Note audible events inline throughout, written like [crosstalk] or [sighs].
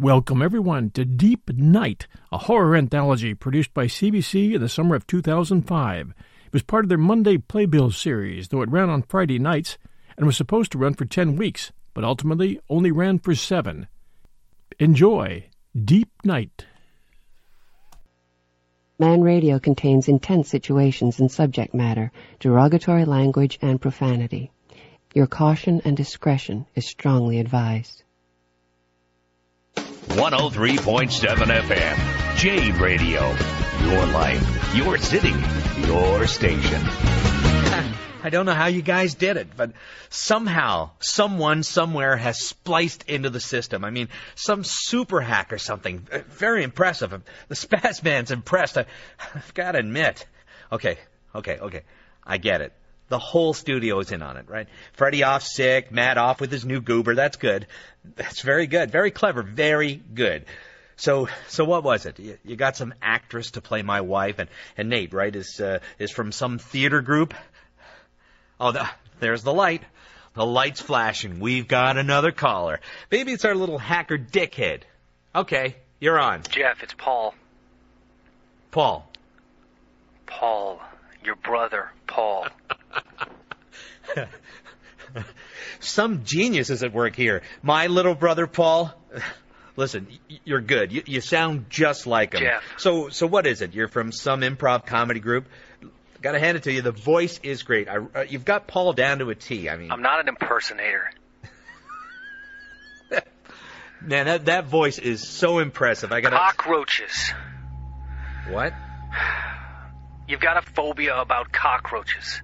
Welcome, everyone, to Deep Night, a horror anthology produced by CBC in the summer of 2005. It was part of their Monday Playbill series, though it ran on Friday nights and was supposed to run for 10 weeks, but ultimately only ran for seven. Enjoy Deep Night. Man Radio contains intense situations and subject matter, derogatory language, and profanity. Your caution and discretion is strongly advised. 103.7 FM. Jade Radio. Your life, your city, your station. I don't know how you guys did it, but somehow, someone somewhere has spliced into the system. I mean, some super hack or something. Uh, Very impressive. The Spaz Man's impressed. I, [laughs] I've got to admit. Okay, okay, okay. I get it. The whole studio is in on it, right? Freddie off sick, Matt off with his new goober. That's good. That's very good. Very clever. Very good. So, so what was it? You, you got some actress to play my wife, and, and Nate, right, is uh, is from some theater group. Oh, the, there's the light. The light's flashing. We've got another caller. Maybe it's our little hacker dickhead. Okay, you're on. Jeff, it's Paul. Paul. Paul. Your brother, Paul. [laughs] Some genius is at work here. My little brother Paul. Listen, you're good. You, you sound just like him. Jeff. So, so what is it? You're from some improv comedy group. Got to hand it to you. The voice is great. I, uh, you've got Paul down to a T. I mean, I'm not an impersonator. [laughs] man, that that voice is so impressive. I got. Cockroaches. What? You've got a phobia about cockroaches.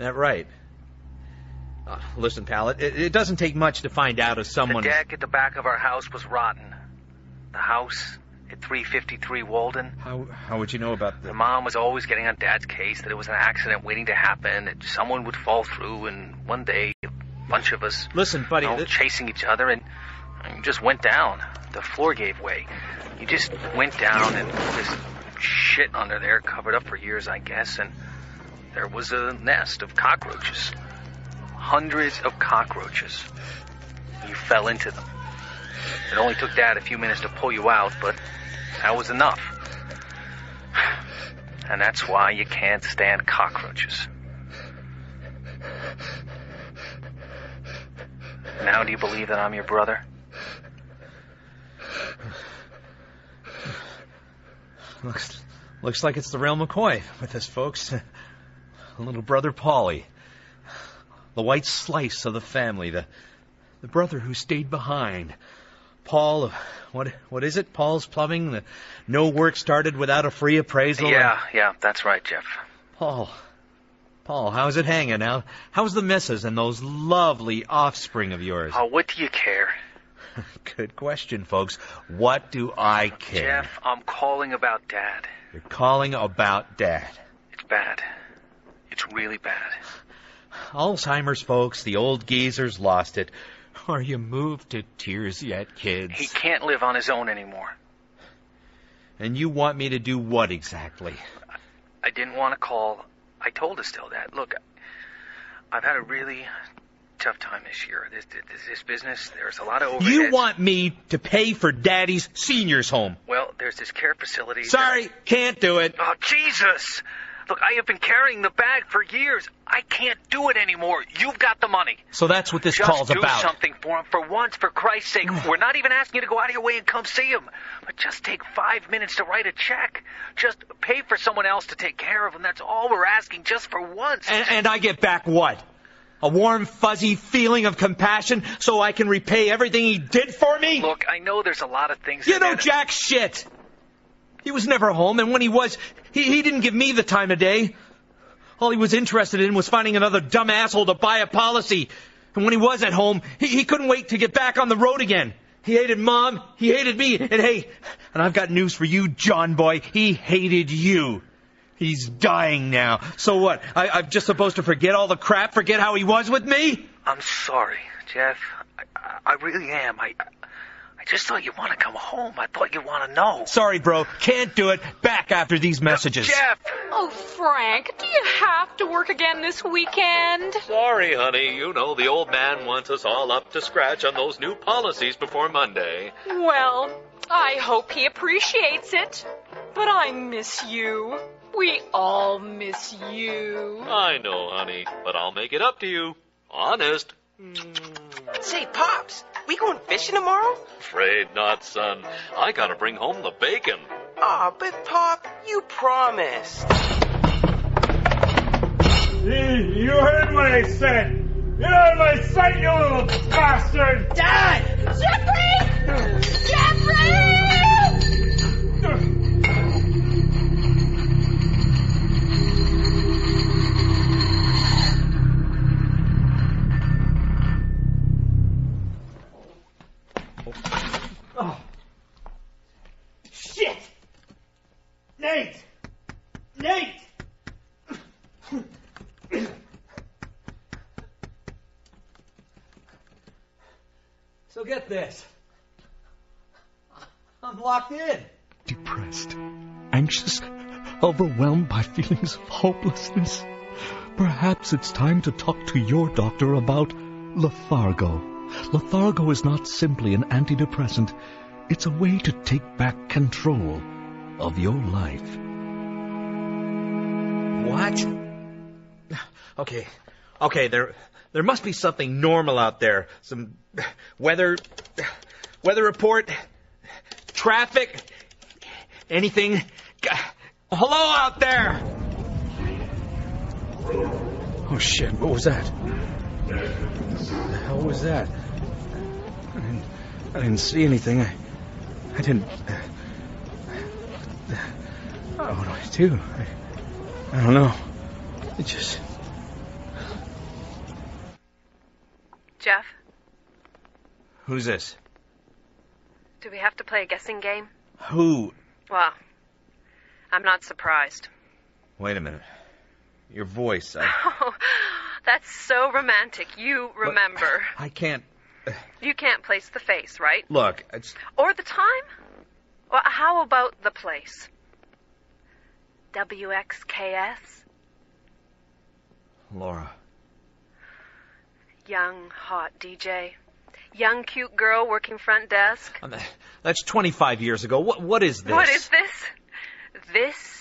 That right. Uh, listen, pal. It, it doesn't take much to find out if someone. The deck at the back of our house was rotten. The house at 353 Walden. How how would you know about that? the? mom was always getting on Dad's case that it was an accident waiting to happen, that someone would fall through, and one day a bunch of us Listen, buddy. you know, th- chasing each other, and, and you just went down. The floor gave way. You just went down, and this shit under there covered up for years, I guess, and there was a nest of cockroaches. Hundreds of cockroaches. You fell into them. It only took Dad a few minutes to pull you out, but that was enough. And that's why you can't stand cockroaches. Now do you believe that I'm your brother? Looks looks like it's the real McCoy with us, folks. [laughs] Little brother Polly, the white slice of the family, the the brother who stayed behind. Paul, of what what is it? Paul's plumbing. The no work started without a free appraisal. Yeah, yeah, that's right, Jeff. Paul, Paul, how's it hanging? How how's the missus and those lovely offspring of yours? Oh, what do you care? [laughs] Good question, folks. What do I care? Jeff, I'm calling about Dad. You're calling about Dad. It's bad. It's really bad. Alzheimer's, folks. The old geezer's lost it. Are you moved to tears yet, kids? He can't live on his own anymore. And you want me to do what exactly? I didn't want to call. I told Estelle that. Look, I've had a really tough time this year. This, this, this business, there's a lot of overhead. You want me to pay for Daddy's senior's home? Well, there's this care facility. Sorry, can't do it. Oh, Jesus! Look, I have been carrying the bag for years. I can't do it anymore. You've got the money. So that's what this Just call's do about. something for him for once, for Christ's sake. [sighs] We're not even asking you to go out of your way and come see him. But just take five minutes to write a check. Just pay for someone else to take care of him. That's all we're asking, just for once. And, and I get back what? A warm, fuzzy feeling of compassion so I can repay everything he did for me? Look, I know there's a lot of things. You know jack shit. He was never home, and when he was, he, he didn't give me the time of day. All he was interested in was finding another dumb asshole to buy a policy. And when he was at home, he, he couldn't wait to get back on the road again. He hated mom, he hated me, and hey, and I've got news for you, John boy, he hated you. He's dying now. So what? I, I'm just supposed to forget all the crap, forget how he was with me? I'm sorry, Jeff. I, I, really am. I, I just thought you'd want to come home. I thought you'd want to know. Sorry, bro. Can't do it. Back after these messages. Jeff! Oh, Frank, do you have to work again this weekend? Sorry, honey. You know the old man wants us all up to scratch on those new policies before Monday. Well, I hope he appreciates it. But I miss you. We all miss you. I know, honey, but I'll make it up to you. Honest. Mm. Say, Pops, we going fishing tomorrow? Afraid not, son. I gotta bring home the bacon. Aw, but Pop, you promised. You heard what I said. You heard what I said, you little bastard. Dad! Jeffrey! Feelings of hopelessness. Perhaps it's time to talk to your doctor about Lethargo. Lethargo is not simply an antidepressant. It's a way to take back control of your life. What? Okay. Okay, there there must be something normal out there. Some weather weather report, traffic, anything. Hello out there. Oh shit, what was that? What the hell was that? I didn't, I didn't see anything. I, I didn't. Oh, what do I do? I, I don't know. It just. Jeff, Who's this? do we have to play a guessing game? Who? Well, I'm not surprised. Wait a minute. Your voice. I, [laughs] Oh, that's so romantic. You remember. I can't. You can't place the face, right? Look, it's. Or the time? Well, how about the place? WXKS? Laura. Young, hot DJ. Young, cute girl working front desk. Um, That's 25 years ago. What, what is this? What is this? This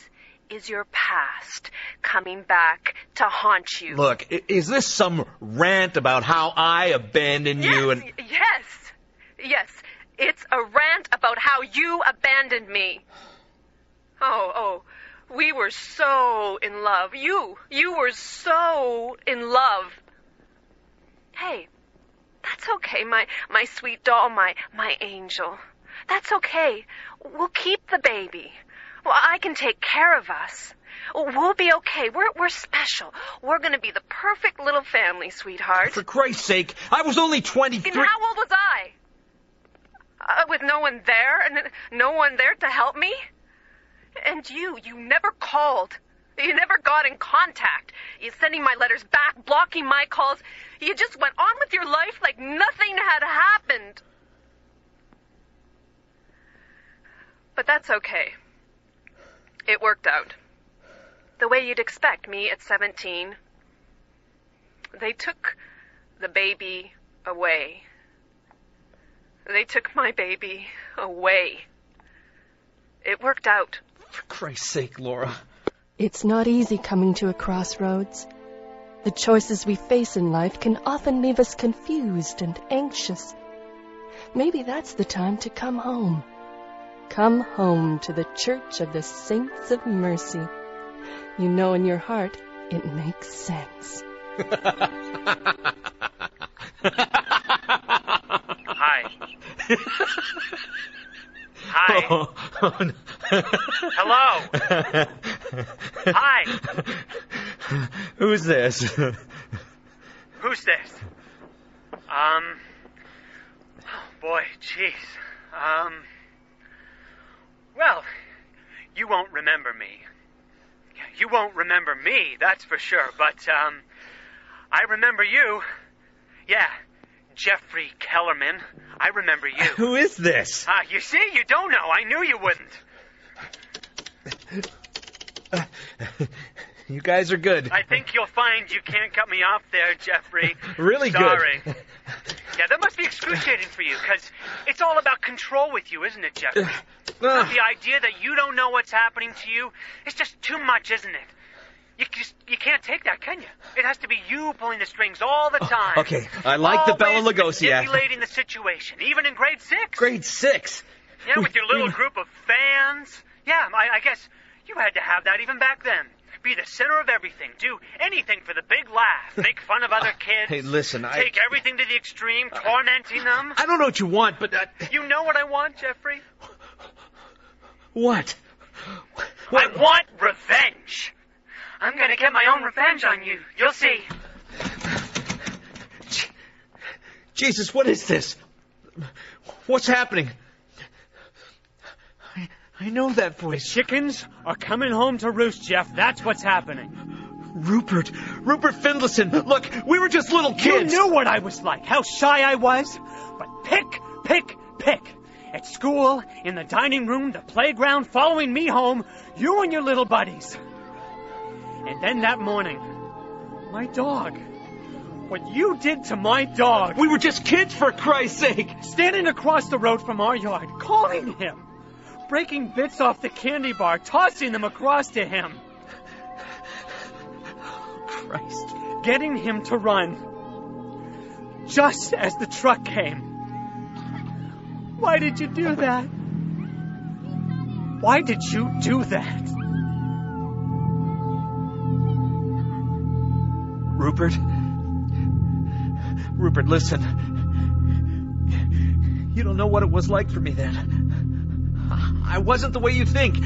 is your past coming back to haunt you. Look, is this some rant about how I abandoned you and. Yes. Yes. It's a rant about how you abandoned me. Oh, oh. We were so in love. You, you were so in love. Hey, that's okay, my, my sweet doll, my, my angel. That's okay. We'll keep the baby. Well, I can take care of us. We'll be okay. We're, we're special. We're gonna be the perfect little family, sweetheart. For Christ's sake, I was only 23. And how old was I? Uh, with no one there and no one there to help me? And you, you never called. You never got in contact. You sending my letters back, blocking my calls. You just went on with your life like nothing had happened. But that's okay. It worked out. The way you'd expect me at 17. They took the baby away. They took my baby away. It worked out. For Christ's sake, Laura. It's not easy coming to a crossroads. The choices we face in life can often leave us confused and anxious. Maybe that's the time to come home. Come home to the Church of the Saints of Mercy. You know in your heart it makes sense. Hi. Hi. [laughs] Oh, Hello. Hi. Who's this? Who's this? Um. Oh boy, jeez. Um. Well, you won't remember me. You won't remember me, that's for sure. But um, I remember you. Yeah, Jeffrey Kellerman. I remember you. [laughs] Who is this? Ah, you see, you don't know. I knew you wouldn't. [laughs] You guys are good. I think you'll find you can't cut me off there, Jeffrey. [laughs] Really good. Sorry. yeah, that must be excruciating for you, because it's all about control with you, isn't it, Jeffrey? Ugh. the idea that you don't know what's happening to you, it's just too much, isn't it? You just you can't take that, can you? It has to be you pulling the strings all the time. Oh, okay, I like the Bela Always Lugosi act. manipulating the situation, even in grade six. Grade six. Yeah, with your little group of fans. Yeah, I, I guess you had to have that even back then. Be the center of everything. Do anything for the big laugh. Make fun of other [laughs] kids. Hey, listen, I- Take everything to the extreme, tormenting them. I don't know what you want, but uh, You know what I want, Jeffrey? What? I want revenge. I'm gonna get my own revenge on you. You'll see. Jesus, what is this? What's happening? I, I know that voice. Chickens are coming home to roost, Jeff. That's what's happening. Rupert, Rupert Findlayson. Look, we were just little kids. You knew what I was like, how shy I was. But pick, pick, pick. At school, in the dining room, the playground, following me home, you and your little buddies. And then that morning, my dog. What you did to my dog. We were just kids, for Christ's sake. Standing across the road from our yard, calling him. Breaking bits off the candy bar, tossing them across to him. Christ. Getting him to run. Just as the truck came. Why did you do that? Why did you do that? Rupert. Rupert, listen. You don't know what it was like for me then. I wasn't the way you think.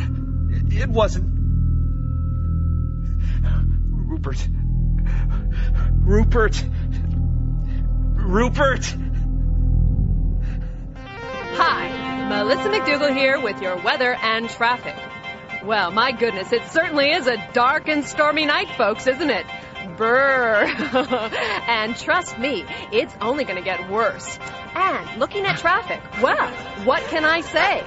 It wasn't. Rupert. Rupert. Rupert. Hi, Melissa McDougal here with your weather and traffic. Well, my goodness, it certainly is a dark and stormy night, folks, isn't it? Brr. [laughs] and trust me, it's only going to get worse. And looking at traffic, well, what can I say?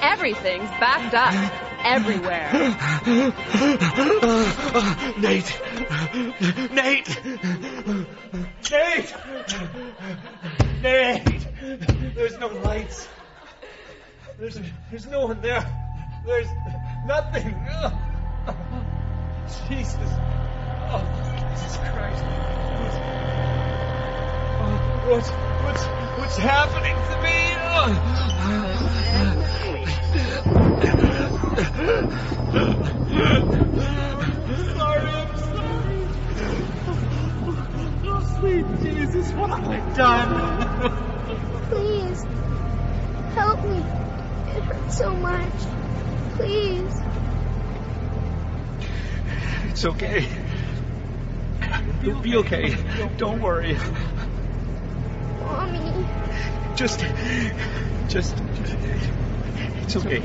Everything's backed up. Everywhere. [laughs] Nate. Nate. Nate. Nate. There's no lights. There's there's no one there. There's nothing. Ugh. Jesus. Oh, Jesus Christ. Oh, what's, what's, what's happening to me? I'm sorry, I'm sorry. Oh, sweet Jesus, what have I done? Please, help me. It hurts so much. Please. It's okay. You'll be okay. Don't worry. Mommy. Just, just, it's okay.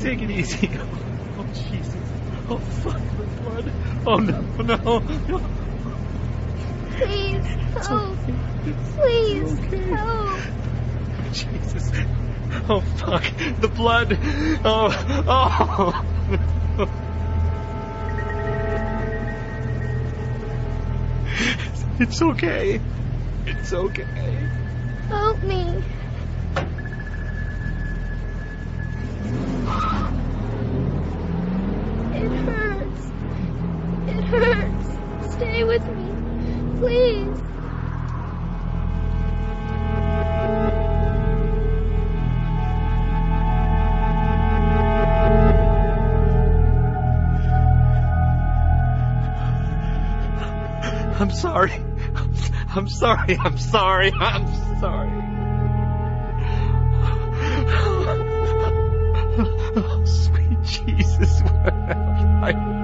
Take it easy. Oh, Jesus. Oh, fuck, the blood. Oh, no, no, no. Please, help. Please, help. Jesus. Oh, fuck. The blood. Oh, oh. It's okay. It's okay. Help me. Please. I'm sorry. I'm sorry. I'm sorry. I'm sorry. Oh, sweet Jesus, [laughs] have I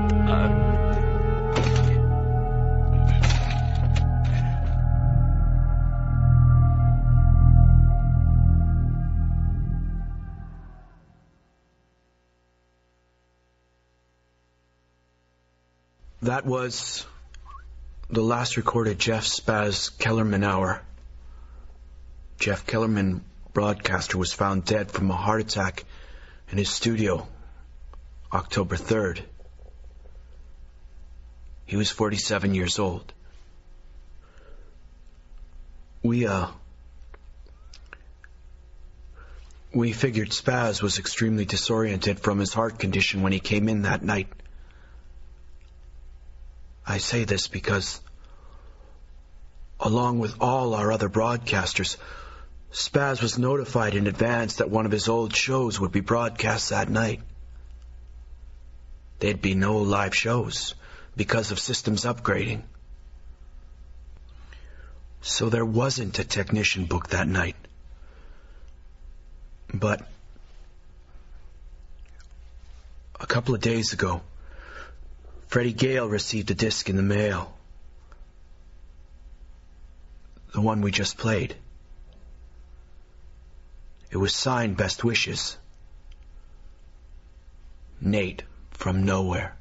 That was the last recorded Jeff Spaz Kellerman hour. Jeff Kellerman, broadcaster, was found dead from a heart attack in his studio October 3rd. He was 47 years old. We, uh, we figured Spaz was extremely disoriented from his heart condition when he came in that night. I say this because, along with all our other broadcasters, Spaz was notified in advance that one of his old shows would be broadcast that night. There'd be no live shows because of systems upgrading. So there wasn't a technician booked that night. But a couple of days ago, Freddie Gale received a disc in the mail. The one we just played. It was signed Best Wishes. Nate from nowhere.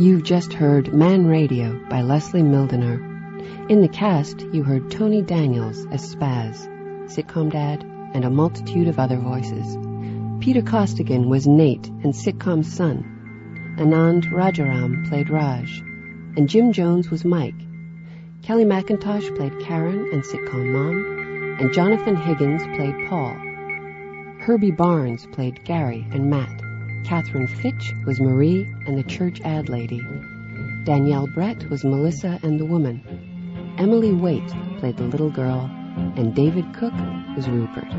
You've just heard Man Radio by Leslie Mildener. In the cast, you heard Tony Daniels as Spaz, sitcom dad, and a multitude of other voices. Peter Costigan was Nate and sitcom's son. Anand Rajaram played Raj, and Jim Jones was Mike. Kelly McIntosh played Karen and sitcom mom, and Jonathan Higgins played Paul. Herbie Barnes played Gary and Matt. Catherine Fitch was Marie and the church ad lady. Danielle Brett was Melissa and the woman. Emily Waite played the little girl, and David Cook was Rupert.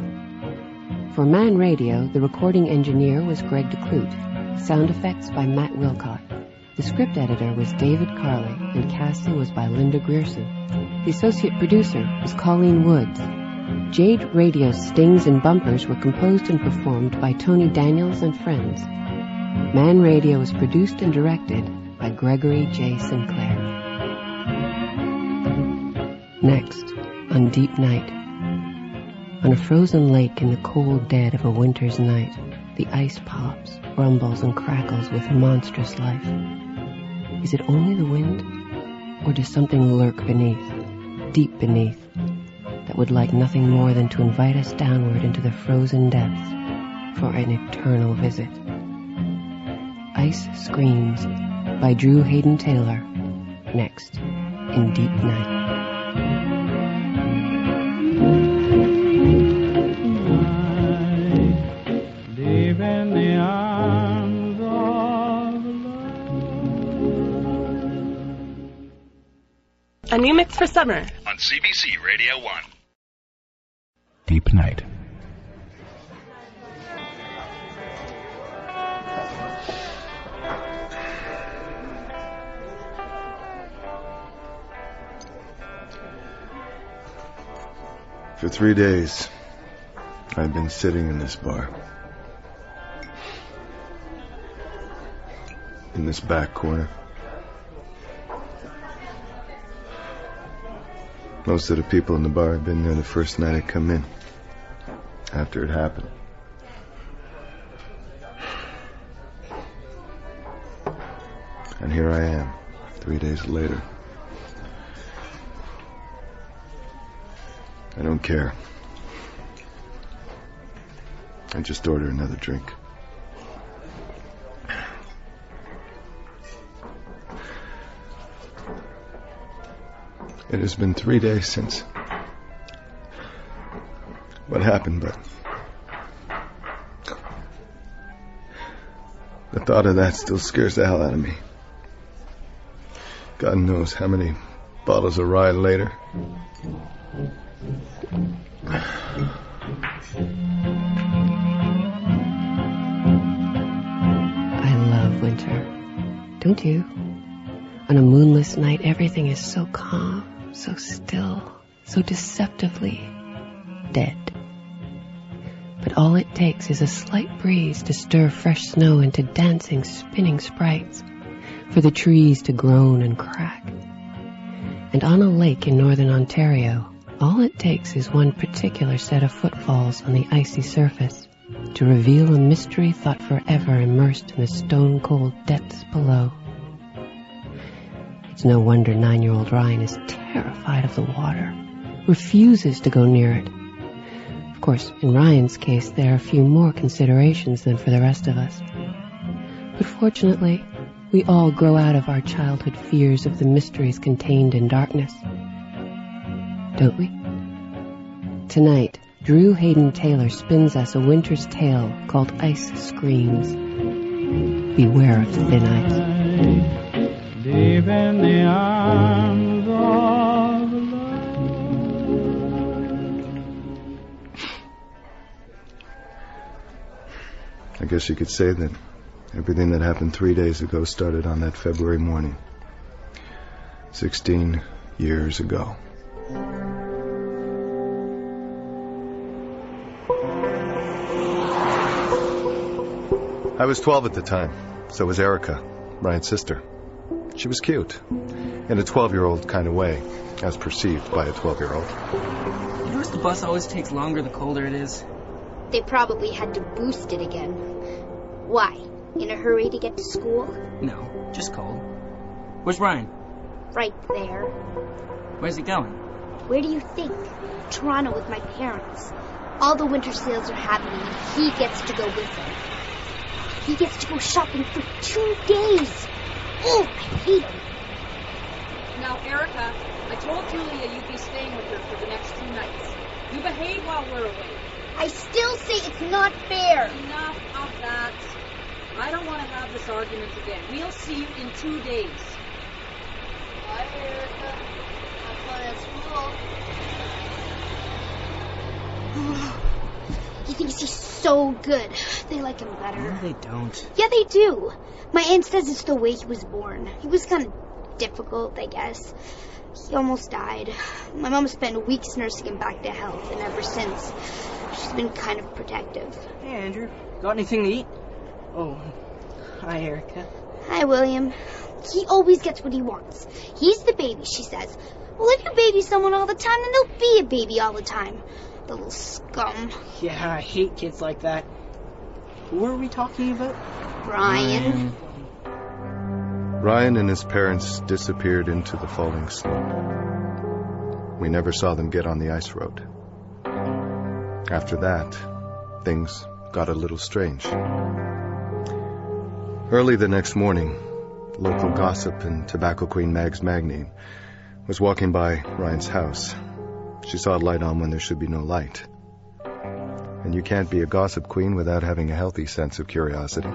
For Man Radio, the recording engineer was Greg DeClute, sound effects by Matt Wilcott. The script editor was David Carley, and casting was by Linda Grierson. The associate producer was Colleen Woods. Jade Radio's stings and bumpers were composed and performed by Tony Daniels and friends. Man Radio was produced and directed by Gregory J. Sinclair. Next, on Deep Night. On a frozen lake in the cold dead of a winter's night, the ice pops, rumbles, and crackles with monstrous life. Is it only the wind? Or does something lurk beneath, deep beneath, that would like nothing more than to invite us downward into the frozen depths for an eternal visit? Ice Screams by Drew Hayden Taylor. Next, in Deep Night. Deep in the arms of A new mix for summer. On CBC Radio 1. Deep Night. For three days, I've been sitting in this bar. In this back corner. Most of the people in the bar had been there the first night I come in. After it happened. And here I am, three days later. I don't care. I just order another drink. It has been three days since what happened, but the thought of that still scares the hell out of me. God knows how many bottles of rye later. I love winter. Don't you? On a moonless night, everything is so calm, so still, so deceptively dead. Takes is a slight breeze to stir fresh snow into dancing, spinning sprites, for the trees to groan and crack. And on a lake in northern Ontario, All it takes is one particular set of footfalls on the icy surface to reveal a mystery thought forever immersed in the stone cold depths below. It's no wonder nine year old Ryan is terrified of the water, refuses to go near it. Of course, in Ryan's case, there are a few more considerations than for the rest of us. But fortunately, we all grow out of our childhood fears of the mysteries contained in darkness. Don't we? Tonight, Drew Hayden Taylor spins us a winter's tale called Ice Screams. Beware of thin ice. Deep in the arms guess you could say that everything that happened three days ago started on that February morning. Sixteen years ago. I was 12 at the time. So was Erica, Ryan's sister. She was cute. In a 12 year old kind of way, as perceived by a 12 year old. You notice the bus always takes longer the colder it is? They probably had to boost it again. Why? In a hurry to get to school? No, just cold. Where's Ryan? Right there. Where's he going? Where do you think? Toronto with my parents. All the winter sales are happening, and he gets to go with them. He gets to go shopping for two days. Oh, I hate him. Now, Erica, I told Julia you'd be staying with her for the next two nights. You behave while we're away. I still say it's not fair. Enough of that. I don't want to have this argument again. We'll see you in two days. Bye, Erica. Have fun at school. He thinks he's so good. They like him better. No, they don't. Yeah, they do. My aunt says it's the way he was born. He was kind of difficult, I guess. He almost died. My mom spent weeks nursing him back to health, and ever since, she's been kind of protective. Hey, Andrew. Got anything to eat? Oh, hi, Erica. Hi, William. He always gets what he wants. He's the baby, she says. Well, if you baby someone all the time, then they'll be a baby all the time. The little scum. Yeah, I hate kids like that. Who were we talking about? Ryan. Ryan and his parents disappeared into the falling snow. We never saw them get on the ice road. After that, things got a little strange. Early the next morning, local gossip and Tobacco Queen Mags Magni was walking by Ryan's house. She saw a light on when there should be no light. And you can't be a gossip queen without having a healthy sense of curiosity.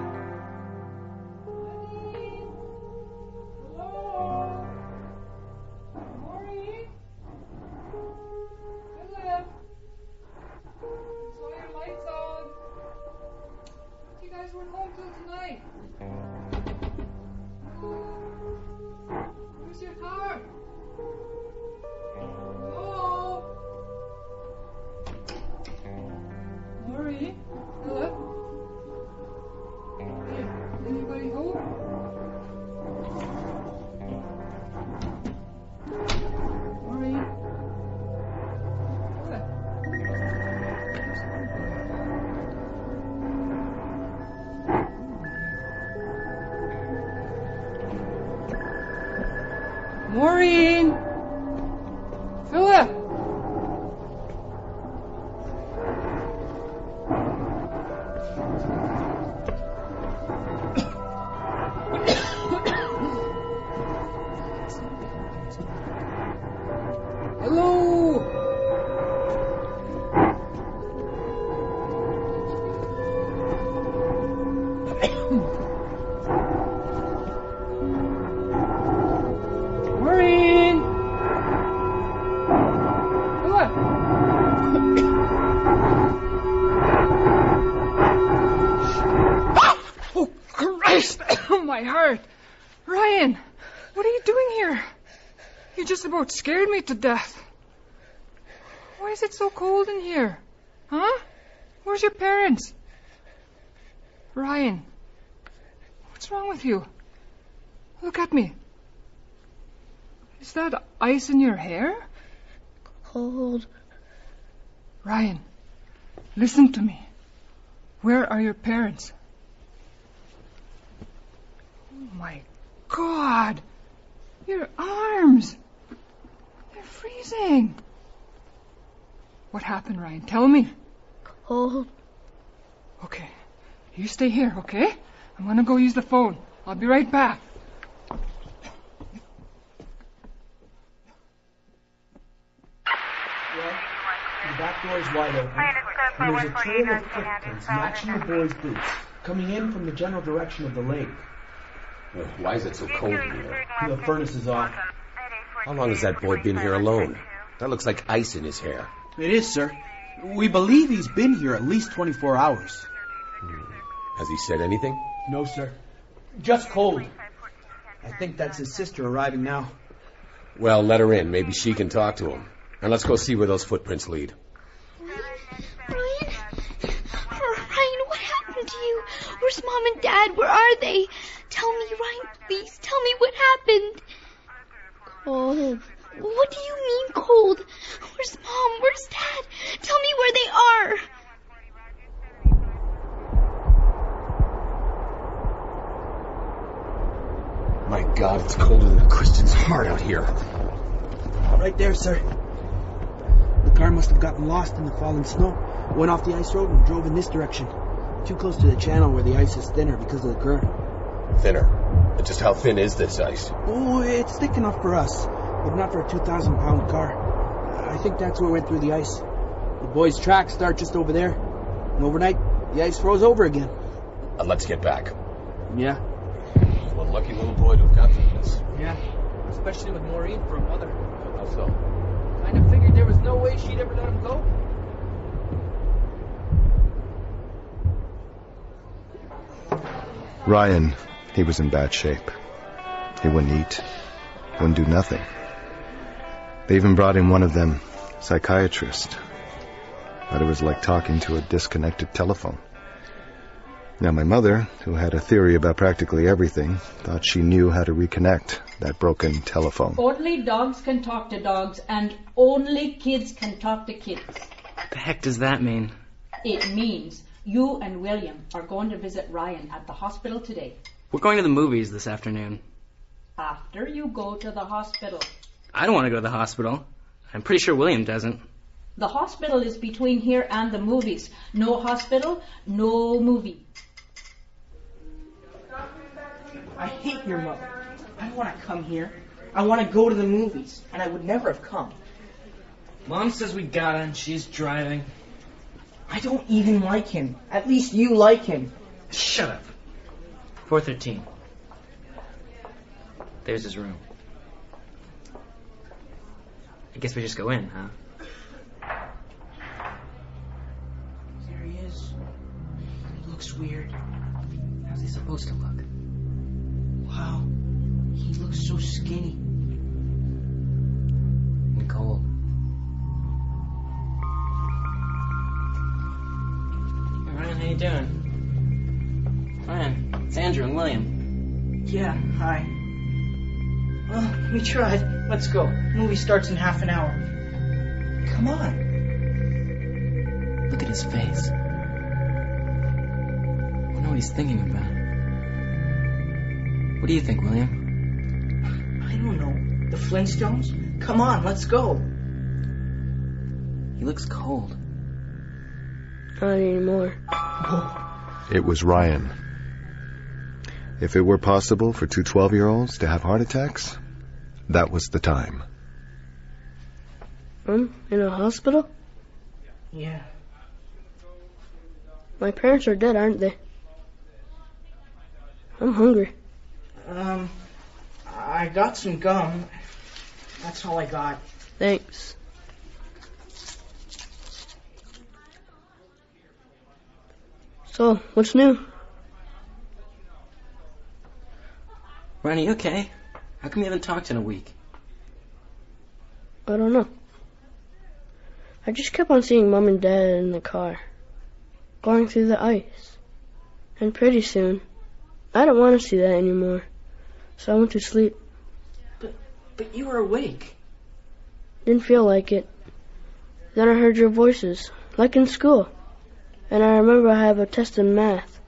My heart! Ryan, what are you doing here? You just about scared me to death. Why is it so cold in here? Huh? Where's your parents? Ryan, what's wrong with you? Look at me. Is that ice in your hair? Cold. Ryan, listen to me. Where are your parents? My God! Your arms! They're freezing. What happened, Ryan? Tell me. Cold. Okay. You stay here, okay? I'm gonna go use the phone. I'll be right back. The back door is wide open, and there's a trail of footprints matching the boy's boots, coming in from the general direction of the lake. Why is it so cold in here? The furnace is off. How long has that boy been here alone? That looks like ice in his hair. It is, sir. We believe he's been here at least 24 hours. Hmm. Has he said anything? No, sir. Just cold. I think that's his sister arriving now. Well, let her in. Maybe she can talk to him. And let's go see where those footprints lead. Ryan? Ryan, what happened to you? Where's mom and dad? Where are they? Tell me, Ryan, please. Tell me what happened. Oh, cold. What do you mean cold? Where's mom? Where's dad? Tell me where they are. My God, it's colder than a Christian's heart out here. Right there, sir. The car must have gotten lost in the fallen snow, went off the ice road and drove in this direction. Too close to the channel where the ice is thinner because of the current. Thinner. But just how thin is this ice? Oh, it's thick enough for us, but not for a 2,000 pound car. I think that's what went through the ice. The boys' tracks start just over there. And overnight, the ice froze over again. Uh, let's get back. Yeah. One lucky little boy to have got through this. Yeah. Especially with Maureen for a mother. How so? Kind of figured there was no way she'd ever let him go. Ryan, he was in bad shape. He wouldn't eat, wouldn't do nothing. They even brought in one of them psychiatrists. But it was like talking to a disconnected telephone. Now, my mother, who had a theory about practically everything, thought she knew how to reconnect that broken telephone. Only dogs can talk to dogs, and only kids can talk to kids. What the heck does that mean? It means you and William are going to visit Ryan at the hospital today. We're going to the movies this afternoon. After you go to the hospital. I don't want to go to the hospital. I'm pretty sure William doesn't. The hospital is between here and the movies. No hospital, no movie. I hate your mother. I don't want to come here. I want to go to the movies, and I would never have come. Mom says we gotta, and she's driving. I don't even like him. At least you like him. Shut up. 413. There's his room. I guess we just go in, huh? There he is. He looks weird. How's he supposed to look? Wow. He looks so skinny. And cold. Hey, Ryan, how you doing? Ryan, it's Andrew and William. Yeah, hi. Well, we tried. Let's go. Movie starts in half an hour. Come on. Look at his face. I wonder what he's thinking about. What do you think, William? I don't know. The Flintstones? Come on, let's go. He looks cold. Not anymore. It was Ryan. If it were possible for two 12 year olds to have heart attacks, that was the time. I'm in a hospital? Yeah. My parents are dead, aren't they? I'm hungry. Um, I got some gum. That's all I got. Thanks. So, what's new? Are you okay? How come you haven't talked in a week? I don't know. I just kept on seeing Mom and Dad in the car, going through the ice. And pretty soon, I don't want to see that anymore. So I went to sleep. But, but you were awake. Didn't feel like it. Then I heard your voices, like in school. And I remember I have a test in math.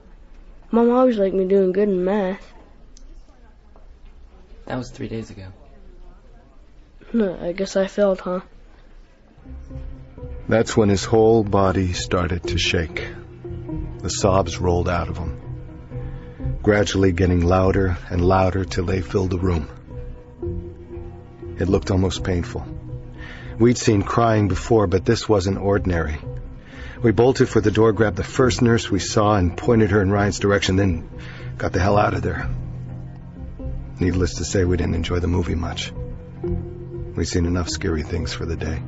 Mom always liked me doing good in math. That was three days ago. No, I guess I failed, huh? That's when his whole body started to shake. The sobs rolled out of him, gradually getting louder and louder till they filled the room. It looked almost painful. We'd seen crying before, but this wasn't ordinary. We bolted for the door, grabbed the first nurse we saw, and pointed her in Ryan's direction, then got the hell out of there. Needless to say, we didn't enjoy the movie much. We'd seen enough scary things for the day.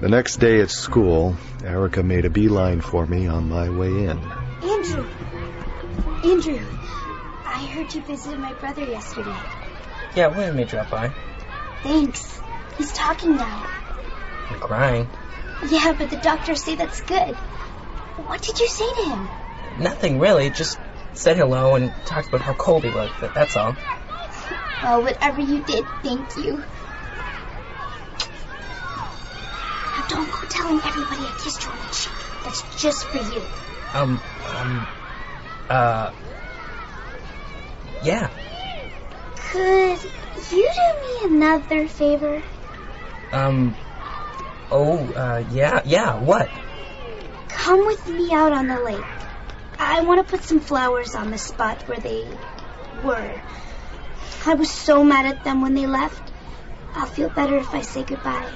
The next day at school, Erica made a beeline for me on my way in. Andrew! Andrew! I heard you visited my brother yesterday. Yeah, William may drop by. Thanks. He's talking now. I'm crying. Yeah, but the doctors say that's good. What did you say to him? Nothing really, just said hello and talked about how cold he looked. That, that's all. Well, whatever you did, thank you. Now don't go telling everybody I kissed you on the cheek. That's just for you. Um, um, uh, yeah. Could you do me another favor? Um, oh, uh, yeah, yeah, what? Come with me out on the lake. I want to put some flowers on the spot where they were. I was so mad at them when they left. I'll feel better if I say goodbye.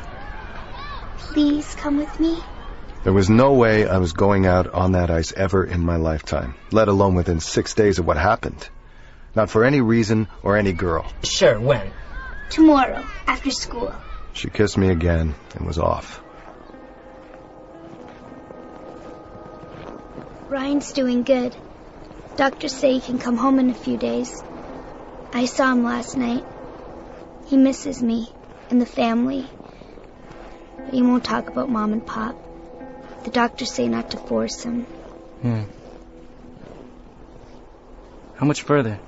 Please come with me. There was no way I was going out on that ice ever in my lifetime, let alone within six days of what happened. Not for any reason or any girl. Sure, when? Tomorrow, after school. She kissed me again and was off. Ryan's doing good. Doctors say he can come home in a few days. I saw him last night. He misses me and the family. But he won't talk about Mom and Pop. The doctors say not to force him. Hmm. How much further?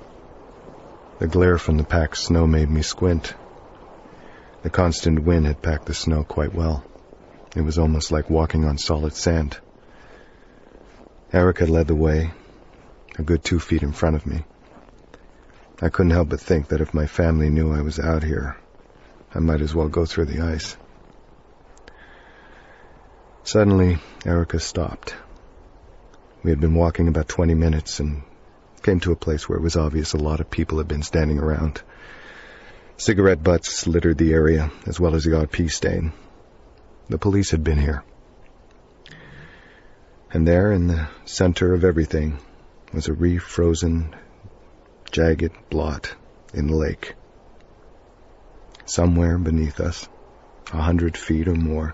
The glare from the packed snow made me squint. The constant wind had packed the snow quite well. It was almost like walking on solid sand. Erica led the way, a good two feet in front of me. I couldn't help but think that if my family knew I was out here, I might as well go through the ice. Suddenly, Erica stopped. We had been walking about 20 minutes and came to a place where it was obvious a lot of people had been standing around. Cigarette butts littered the area, as well as the odd pea stain. The police had been here. And there, in the center of everything, was a refrozen, jagged blot in the lake. Somewhere beneath us, a hundred feet or more,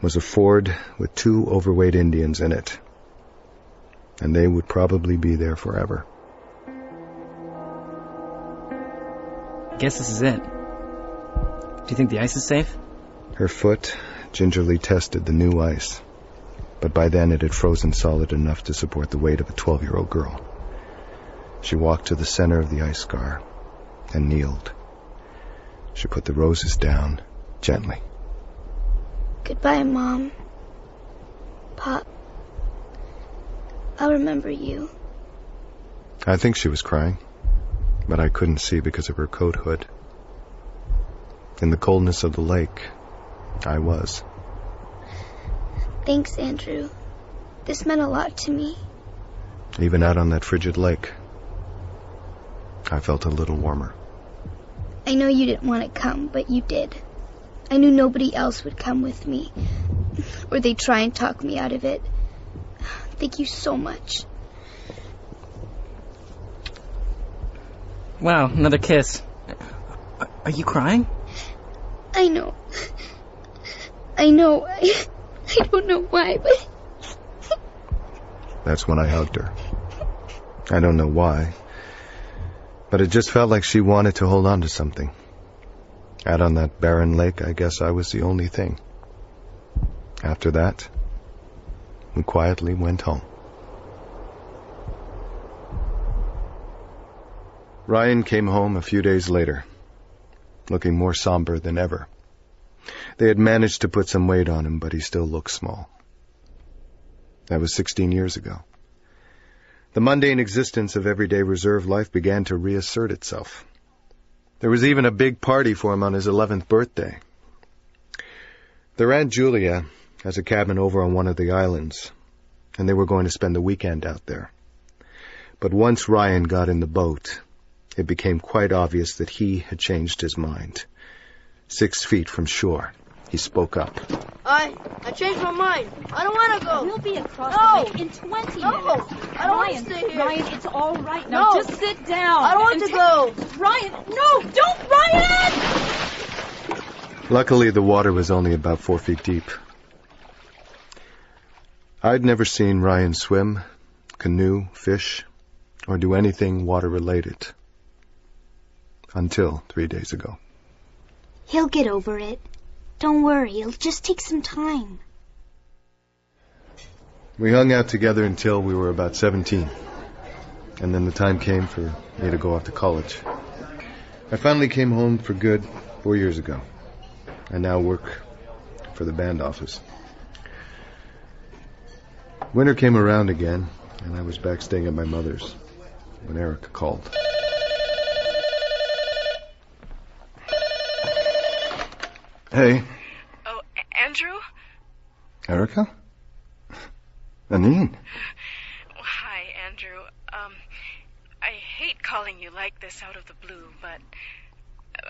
was a ford with two overweight Indians in it. And they would probably be there forever. I guess this is it. Do you think the ice is safe? Her foot gingerly tested the new ice, but by then it had frozen solid enough to support the weight of a 12 year old girl. She walked to the center of the ice scar and kneeled. She put the roses down gently. Goodbye, Mom. Pop. I'll remember you. I think she was crying, but I couldn't see because of her coat hood. In the coldness of the lake, I was. Thanks, Andrew. This meant a lot to me. Even out on that frigid lake, I felt a little warmer. I know you didn't want to come, but you did. I knew nobody else would come with me, or they'd try and talk me out of it. Thank you so much. Wow, another kiss. Are you crying? I know. I know. I, I don't know why, but That's when I hugged her. I don't know why, but it just felt like she wanted to hold on to something. Out on that barren lake, I guess I was the only thing. After that, we quietly went home. Ryan came home a few days later. looking more somber than ever. They had managed to put some weight on him, but he still looked small. That was 16 years ago. The mundane existence of everyday reserve life began to reassert itself. There was even a big party for him on his 11th birthday. Their Aunt Julia has a cabin over on one of the islands, and they were going to spend the weekend out there. But once Ryan got in the boat, it became quite obvious that he had changed his mind. Six feet from shore, he spoke up. I I changed my mind. I don't want to go. We'll be across No. the lake in 20 No. minutes. I don't wanna Ryan, stay here. Ryan, it's all right now. No. Just sit down. I don't want to go. Ryan, no, don't, Ryan! Luckily, the water was only about four feet deep. I'd never seen Ryan swim, canoe, fish, or do anything water related. Until three days ago. He'll get over it. Don't worry, it'll just take some time. We hung out together until we were about 17. And then the time came for me to go off to college. I finally came home for good four years ago. I now work for the band office. Winter came around again, and I was back staying at my mother's when Erica called. Hey, Oh, A- Andrew? Erica? Anine? Hi, Andrew. Um, I hate calling you like this out of the blue, but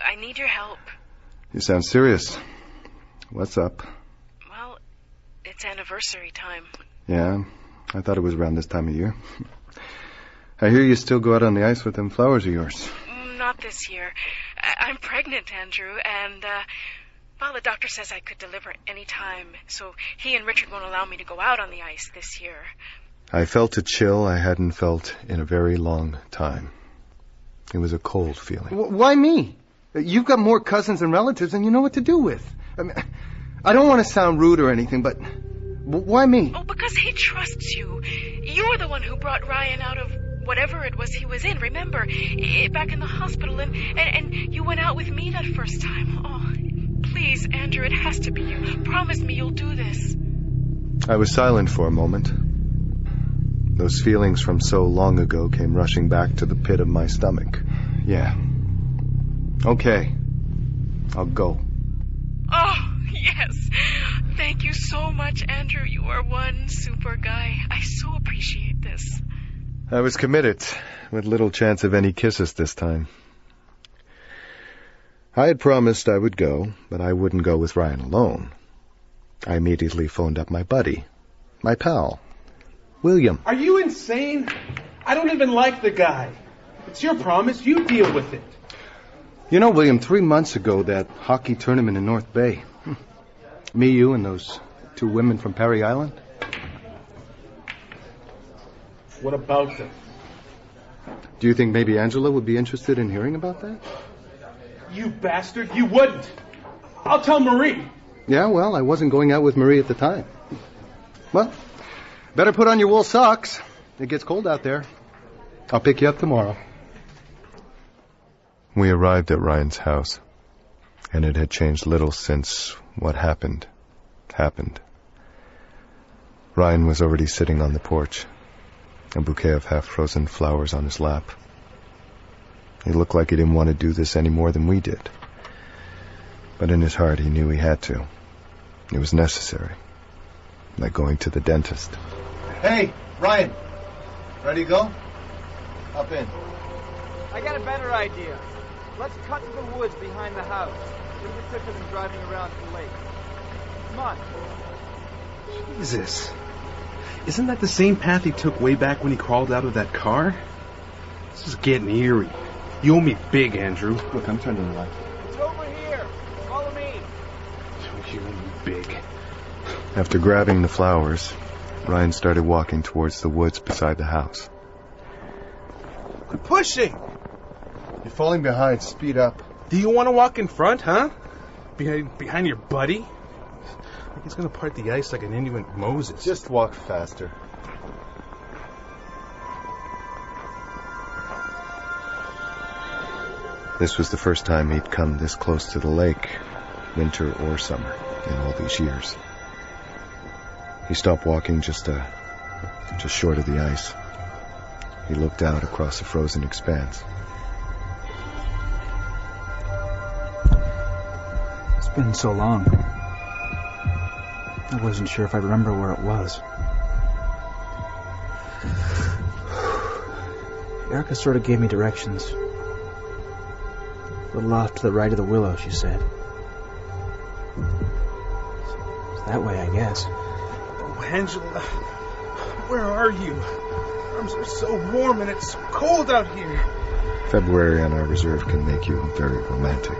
I need your help. You sound serious. What's up? Well, it's anniversary time. Yeah, I thought it was around this time of year. I hear you still go out on the ice with them flowers of yours. Mm, Not this year. I- I'm pregnant, Andrew, and, uh, well, the doctor says I could deliver any time, so he and Richard won't allow me to go out on the ice this year. I felt a chill I hadn't felt in a very long time. It was a cold feeling. W- why me? You've got more cousins and relatives than you know what to do with. I mean, I don't want to sound rude or anything, but why me? Oh, because he trusts you. You're the one who brought Ryan out of whatever it was he was in. Remember, eh, back in the hospital, and, and and you went out with me that first time. Oh, please, Andrew, it has to be you. Promise me you'll do this. I was silent for a moment. Those feelings from so long ago came rushing back to the pit of my stomach. Yeah. Okay. I'll go. Oh, yes. Thank you so much, Andrew. You are one super guy. I so appreciate this. I was committed, with little chance of any kisses this time. I had promised I would go, but I wouldn't go with Ryan alone. I immediately phoned up my buddy, my pal, William. Are you insane? I don't even like the guy. It's your promise. You deal with it. You know, William, three months ago, that hockey tournament in North Bay. [laughs] Me, you, and those two women from Parry Island. What about them? Do you think maybe Angela would be interested in hearing about that? You bastard. You wouldn't. I'll tell Marie. Yeah, well, I wasn't going out with Marie at the time. Well, better put on your wool socks. It gets cold out there. I'll pick you up tomorrow. We arrived at Ryan's house, and it had changed little since what happened happened. Ryan was already sitting on the porch, a bouquet of half frozen flowers on his lap. He looked like he didn't want to do this any more than we did. But in his heart, he knew he had to. It was necessary. Like going to the dentist. Hey, Ryan. Ready to go? Hop in. I got a better idea. Let's cut to the woods behind the house. It'll be quicker than driving around the lake. Come on. Jesus. Isn't that the same path he took way back when he crawled out of that car? This is getting eerie. You owe me big, Andrew. Look, I'm turning the light. It's over here. Follow me. You owe me big. After grabbing the flowers, Ryan started walking towards the woods beside the house. Quit pushing. You're falling behind. Speed up. Do you want to walk in front, huh? Behind, behind your buddy? Like he's gonna part the ice like an Inuit Moses. Just walk faster. This was the first time he'd come this close to the lake, winter or summer, in all these years. He stopped walking just a, just short of the ice. He looked out across the frozen expanse. It's been so long. I wasn't sure if I'd remember where it was. [sighs] Erica sort of gave me directions. A little off to the right of the willow, she said. It's that way, I guess. Oh, Angela, where are you? Arms are so warm and it's so cold out here. February on our reserve can make you very romantic.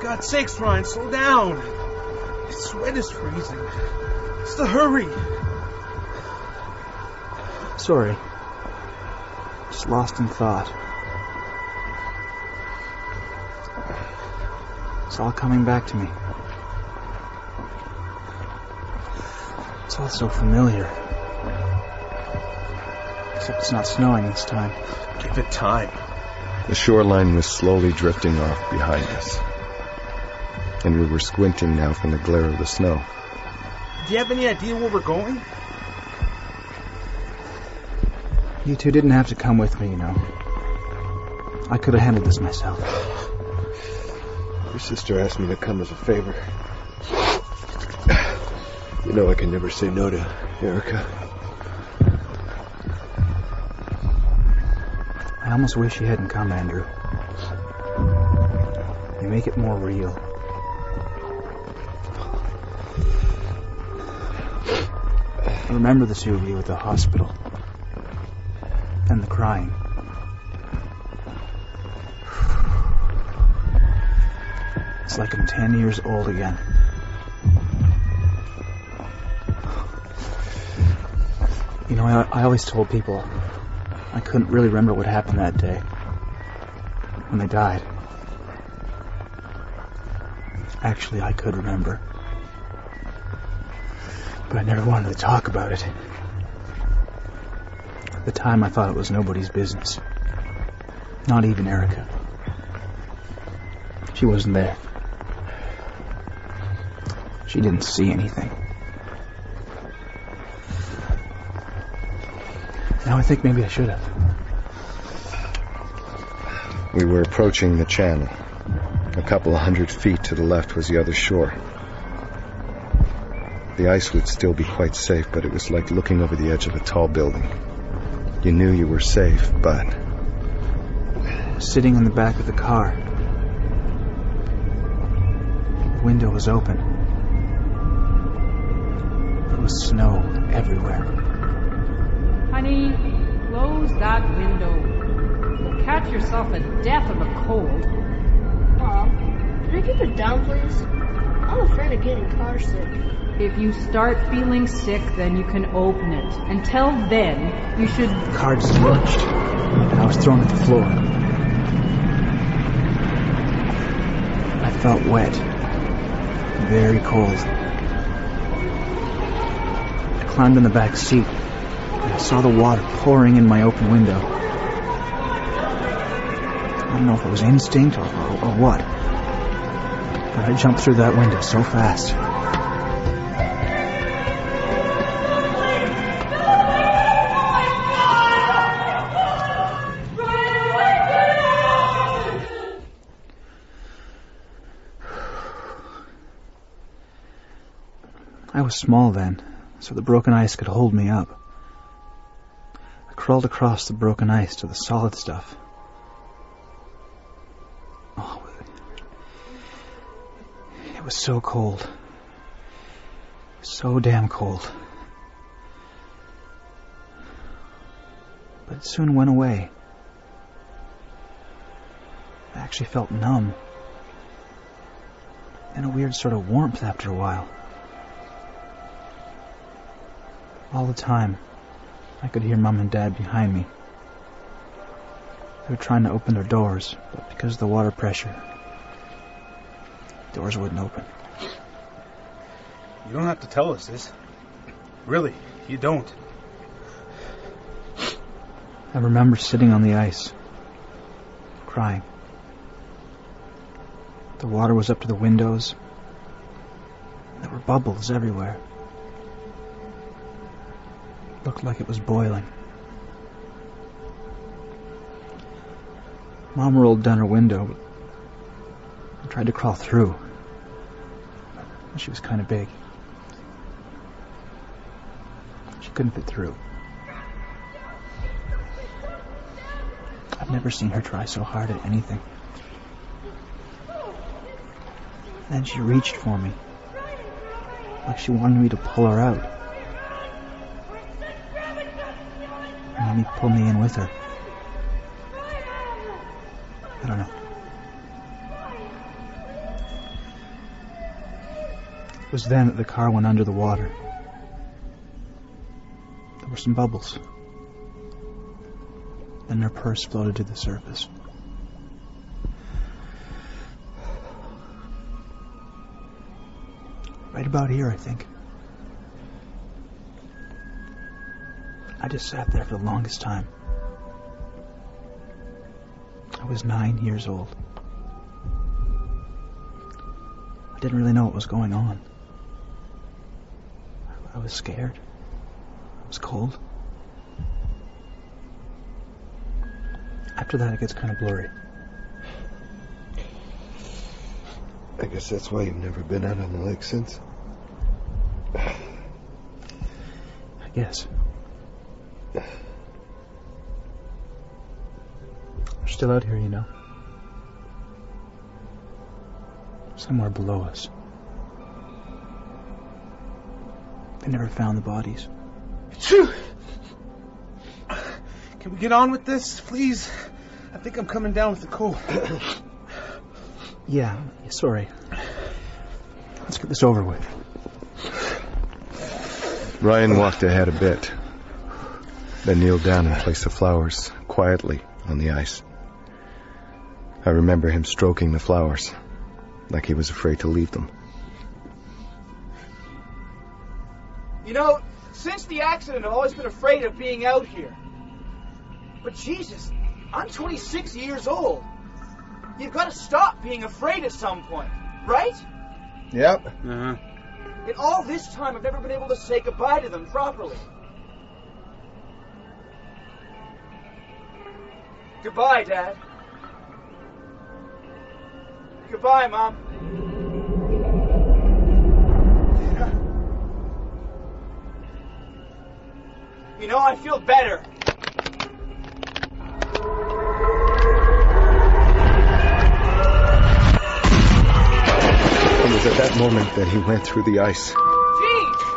God's sakes, Ryan, slow down. My sweat is freezing. What's the hurry? Sorry. Just lost in thought. It's all coming back to me. It's all so familiar. Except it's not snowing this time. Give it time. The shoreline was slowly drifting off behind us. And we were squinting now from the glare of the snow. Do you have any idea where we're going? You two didn't have to come with me, you know. I could have handled this myself. Your sister asked me to come as a favor. You know I can never say no to Erica. I almost wish you hadn't come, Andrew. You make it more real. I remember the two of you at the hospital. And the crying. It's like I'm ten years old again. You know, I, I always told people I couldn't really remember what happened that day when they died. Actually, I could remember. But I never wanted to talk about it. At the time, I thought it was nobody's business. Not even Erica. She wasn't there. She didn't see anything. Now I think maybe I should have. We were approaching the channel. A couple of hundred feet to the left was the other shore. The ice would still be quite safe, but it was like looking over the edge of a tall building. You knew you were safe, but Sitting in the back of the car. The window was open. There was snow everywhere. Honey, close that window. You'll catch yourself a death of a cold. Mom, can I keep it down, please? I'm afraid of getting car sick. If you start feeling sick, then you can open it. Until then, you should. The car just and I was thrown at the floor. I felt wet, very cold. Climbed in the back seat, and I saw the water pouring in my open window. I don't know if it was instinct or, or, or what, but I jumped through that window so fast. I was small then, so the broken ice could hold me up. I crawled across the broken ice to the solid stuff. Oh, it was so cold. So damn cold. But it soon went away. I actually felt numb. And a weird sort of warmth after a while. All the time, I could hear Mom and Dad behind me. They were trying to open their doors, but because of the water pressure, doors wouldn't open. You don't have to tell us this. Really, you don't. I remember sitting on the ice, crying. The water was up to the windows. There were bubbles everywhere. Looked like it was boiling. Mom rolled down her window and tried to crawl through. She was kind of big. She couldn't fit through. I've never seen her try so hard at anything. Then she reached for me, like she wanted me to pull her out. And let me pull me in with her. I don't know. It was then that the car went under the water. There were some bubbles. Then her purse floated to the surface. Right about here, I think. I just sat there for the longest time. I was nine years old. I didn't really know what was going on. I was scared. I was cold. After that, it gets kind of blurry. I guess that's why you've never been out on the lake since. I guess. Still out here, you know. Somewhere below us. They never found the bodies. Phew! Can we get on with this, please? I think I'm coming down with the cold. Yeah, sorry. Let's get this over with. Ryan walked ahead a bit, then kneeled down and placed the flowers quietly on the ice. I remember him stroking the flowers, like he was afraid to leave them. You know, since the accident, I've always been afraid of being out here. But Jesus, I'm 26 years old. You've got to stop being afraid at some point, right? Yep. Uh-huh. In all this time, I've never been able to say goodbye to them properly. Goodbye, Dad. Goodbye, Mom. You know, I feel better. It was at that moment that he went through the ice.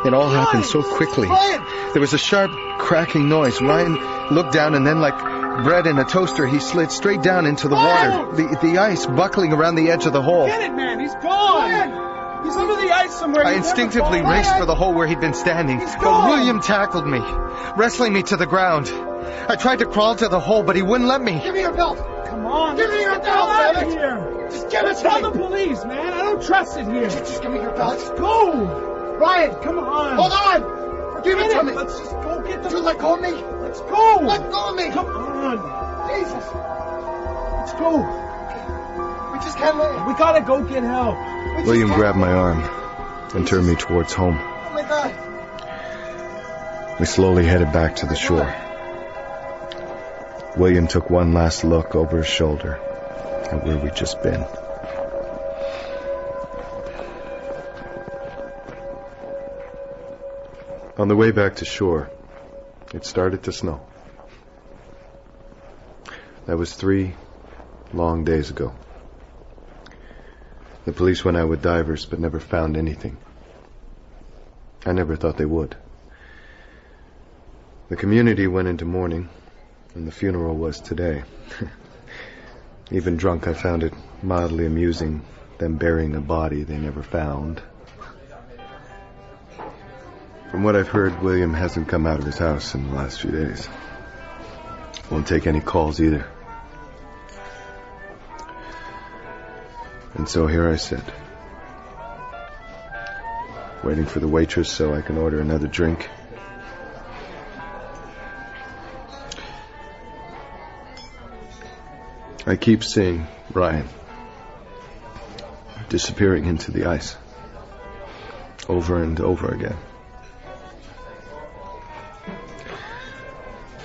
It all happened so quickly. There was a sharp cracking noise. Ryan looked down and then, like bread in a toaster, he slid straight down into the water. The, the ice buckling around the edge of the hole. Get it, man. He's gone. He's under the ice somewhere. I He'll never instinctively raced for the hole where he'd been standing, but gone. William tackled me, wrestling me to the ground. I tried to crawl to the hole, but he wouldn't let me. Give me your belt. Come on. Give me your let's get the hell belt, out of here. Just give it Let's to tell me. the police, man. I don't trust it here. Just give me your belt. Let's go. Ryan, Come on. hold on. Give it to me. Let's just go get the. You let go of me. Let's go. Let go of me. Come on. Jesus. Let's go. We just can't let. We gotta go get help. We William can't- grabbed my arm and turned me towards home. Oh my God. We slowly headed back to the shore. William took one last look over his shoulder at where we'd just been. On the way back to shore, it started to snow. That was three long days ago. The police went out with divers but never found anything. I never thought they would. The community went into mourning, and the funeral was today. [laughs] Even drunk, I found it mildly amusing them burying a body they never found. From what I've heard, William hasn't come out of his house in the last few days. Won't take any calls either. And so here I sit, waiting for the waitress so I can order another drink. I keep seeing Ryan. disappearing into the ice. Over and over again.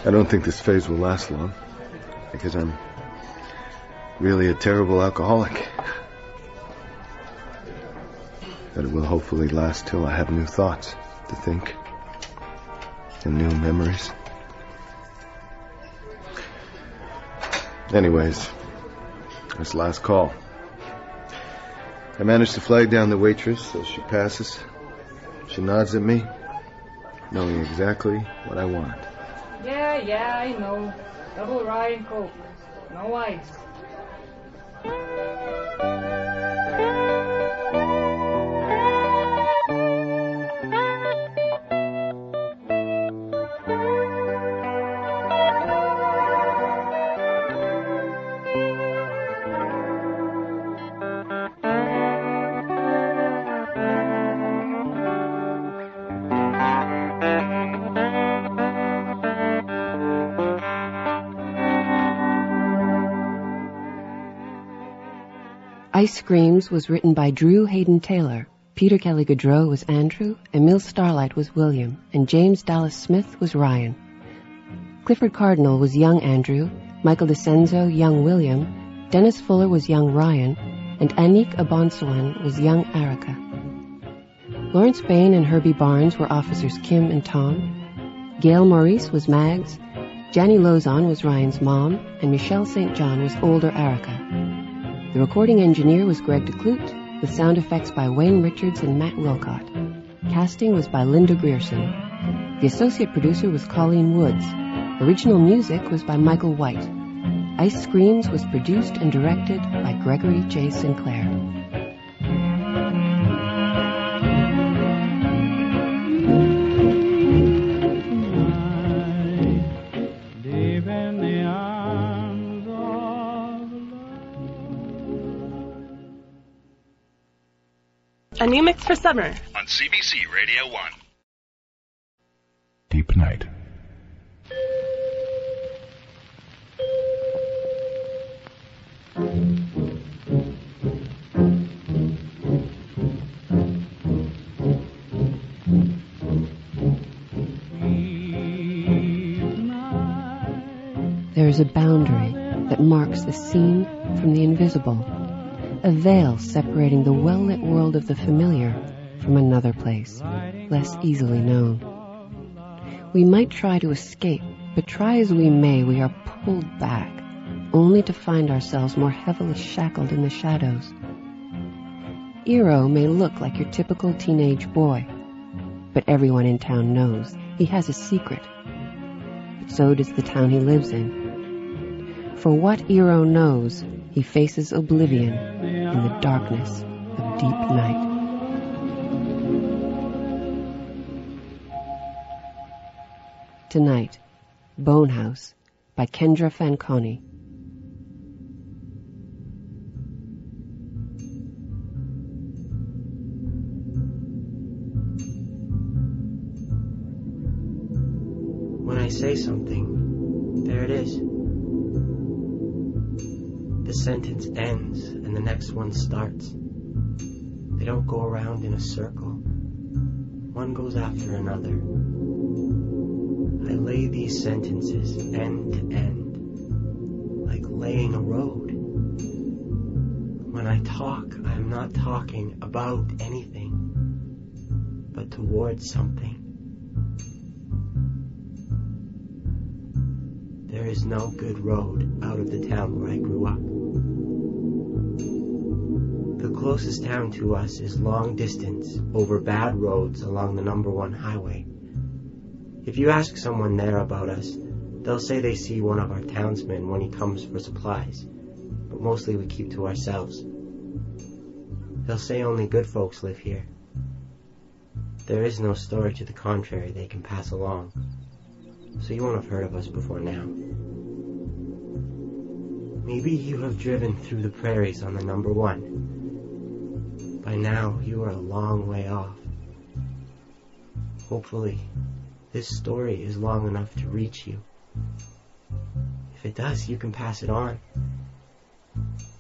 I don't think this phase will last long, because I'm really a terrible alcoholic. [laughs] But it will hopefully last till I have new thoughts to think and new memories. Anyways, this last call. I manage to flag down the waitress as she passes. She nods at me, knowing exactly what I want. Yeah, yeah, I know. Double rye and coke. No ice. Ice Screams was written by Drew Hayden Taylor. Peter Kelly Gaudreault was Andrew, Emil Starlight was William, and James Dallas Smith was Ryan. Clifford Cardinal was young Andrew, Michael DeCenzo young William, Dennis Fuller was young Ryan, and Anik Abonsawan was young Erica. Lawrence Bain and Herbie Barnes were officers Kim and Tom. Gail Maurice was Mags. Jenny Lozon was Ryan's mom, and Michelle St. John was older Erica. The recording engineer was Greg DeClute, with sound effects by Wayne Richards and Matt Wilcott. Casting was by Linda Grierson. The associate producer was Colleen Woods. Original music was by Michael White. Ice Screams was produced and directed by Gregory J. Sinclair. New mix for summer. on CBC Radio 1. Deep Night. There is a boundary that marks the seen from the invisible, a veil separating the well-lit world of the familiar from another place, less easily known. We might try to escape, but try as we may, we are pulled back, only to find ourselves more heavily shackled in the shadows. Eero may look like your typical teenage boy, but everyone in town knows he has a secret. But so does the town he lives in. For what Eero knows, he faces oblivion in the darkness of deep night. Tonight, Bonehouse by Kendra Fanconi. When I say something, there it is. The sentence ends and the next one starts. They don't go around in a circle. One goes after another. I lay these sentences end to end, like laying a road. When I talk, I am not talking about anything, but towards something. There is no good road out of the town where I grew up. The closest town to us is long distance over bad roads along the number one highway. If you ask someone there about us, they'll say they see one of our townsmen when he comes for supplies, but mostly we keep to ourselves. They'll say only good folks live here. There is no story to the contrary they can pass along, so you won't have heard of us before now. Maybe you have driven through the prairies on the number one. By now, you are a long way off. Hopefully, this story is long enough to reach you. If it does, you can pass it on.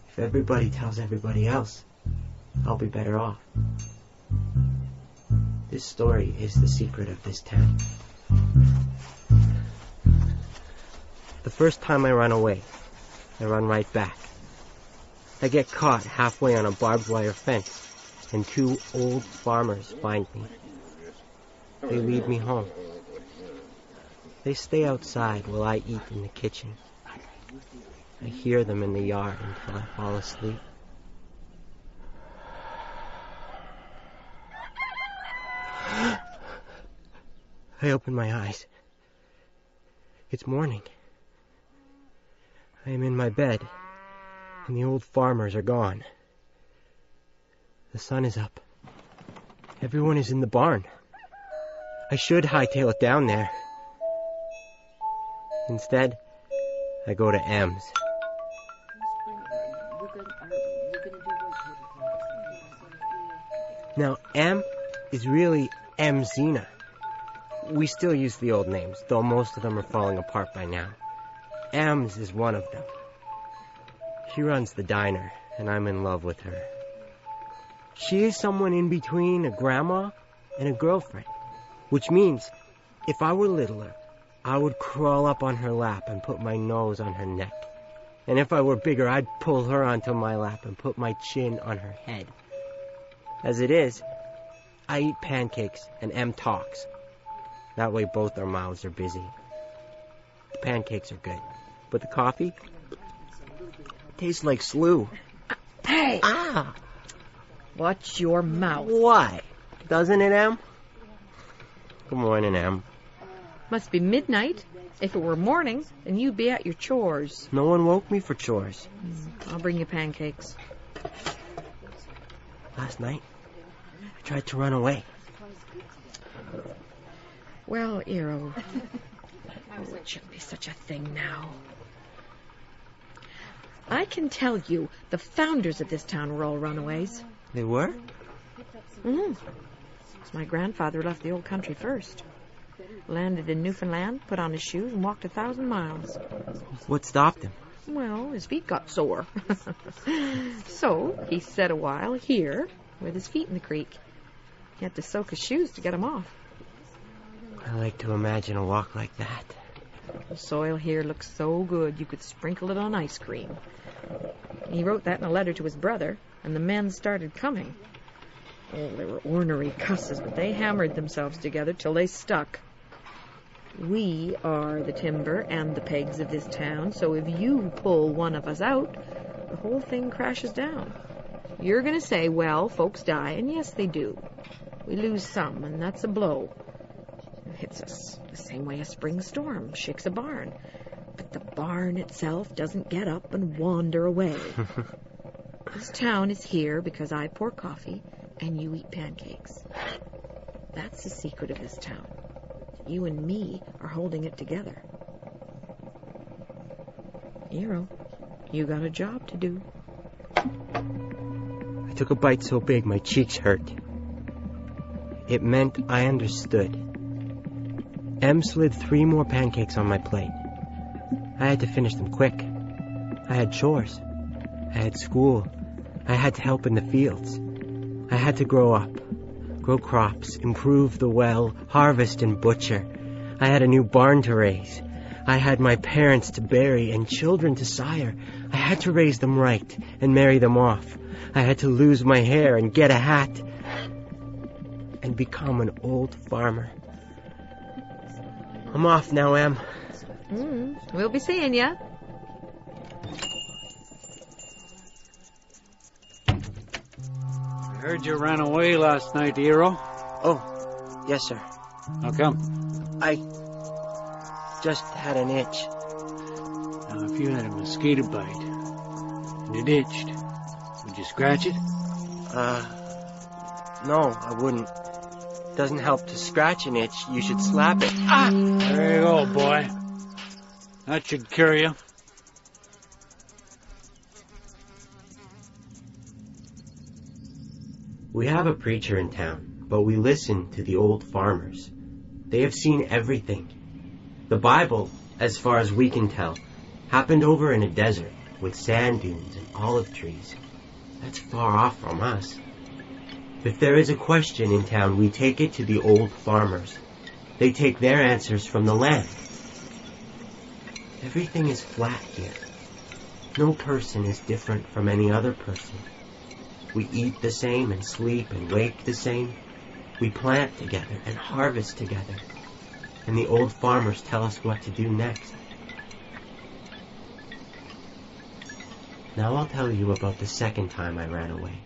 If everybody tells everybody else, I'll be better off. This story is the secret of this town. The first time I run away, I run right back. I get caught halfway on a barbed wire fence, and two old farmers find me. They lead me home. They stay outside while I eat in the kitchen. I hear them in the yard until I fall asleep. I open my eyes. It's morning. I am in my bed, and the old farmers are gone. The sun is up. Everyone is in the barn. I should hightail it down there. Instead, I go to M's. Now, M is really M Zena. We still use the old names, though most of them are falling apart by now. M's is one of them. She runs the diner, and I'm in love with her. She is someone in between a grandma and a girlfriend, which means if I were littler, I would crawl up on her lap and put my nose on her neck. And if I were bigger, I'd pull her onto my lap and put my chin on her head. As it is, I eat pancakes and M talks. That way both our mouths are busy. The pancakes are good, but the coffee tastes like slew. Hey! Ah! Watch your mouth. Why? Doesn't it, Em? Good morning, Em. Must be midnight. If it were morning, then you'd be at your chores. No one woke me for chores. I'll bring you pancakes. Last night, I tried to run away. Well, Eero, [laughs] oh, it shouldn't be such a thing now. I can tell you, the founders of this town were all runaways. They were? Mm. My grandfather left the old country first. Landed in Newfoundland, put on his shoes, and walked a thousand miles. What stopped him? Well, his feet got sore. [laughs] so he sat a while here, with his feet in the creek. He had to soak his shoes to get 'em off. I like to imagine a walk like that. The soil here looks so good you could sprinkle it on ice cream. He wrote that in a letter to his brother, and the men started coming. Oh, they were ornery cusses, but they hammered themselves together till they stuck. We are the timber and the pegs of this town, so if you pull one of us out, the whole thing crashes down. You're going to say, well, folks die, and yes, they do. We lose some, and that's a blow. It hits us the same way a spring storm shakes a barn. But the barn itself doesn't get up and wander away. [laughs] this town is here because I pour coffee and you eat pancakes. That's the secret of this town. You and me are holding it together. Eero, you got a job to do. I took a bite so big my cheeks hurt. It meant I understood. M slid three more pancakes on my plate. I had to finish them quick. I had chores. I had school. I had to help in the fields. I had to grow up, grow crops, improve the well, harvest and butcher. I had a new barn to raise. I had my parents to bury and children to sire. I had to raise them right and marry them off. I had to lose my hair and get a hat and become an old farmer. I'm off now, Em. Mm, we'll be seeing ya. I heard you ran away last night, Eero. Oh, yes, sir. How come? I just had an itch. Now, if you had a mosquito bite and it itched, would you scratch it? Uh, no, I wouldn't. Doesn't help to scratch an itch. You should slap it. Ah! There you go, boy. That should cure you. We have a preacher in town, but we listen to the old farmers. They have seen everything. The Bible, as far as we can tell, happened over in a desert with sand dunes and olive trees. That's far off from us. If there is a question in town, we take it to the old farmers. They take their answers from the land. Everything is flat here. No person is different from any other person. We eat the same and sleep and wake the same. We plant together and harvest together. And the old farmers tell us what to do next. Now I'll tell you about the second time I ran away.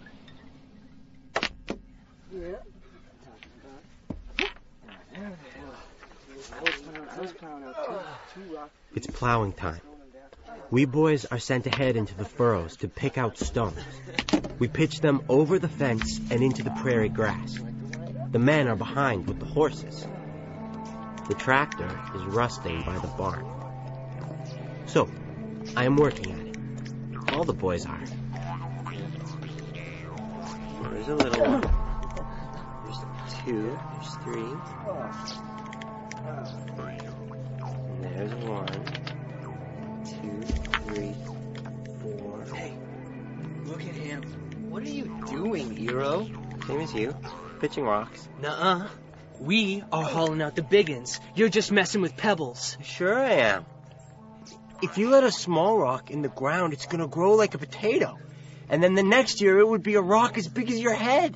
It's plowing time. We boys are sent ahead into the furrows to pick out stones. We pitch them over the fence and into the prairie grass. The men are behind with the horses. The tractor is rusting by the barn. So, I am working at it. All the boys are. There's a little one. There's two. There's three. And there's one, two, three, four. Hey, look at him. What are you doing, Eero? Same as you. Pitching rocks. Nuh-uh. We are hauling out the biggins. You're just messing with pebbles. Sure I am. If you let a small rock in the ground, it's gonna grow like a potato. And then the next year, it would be a rock as big as your head.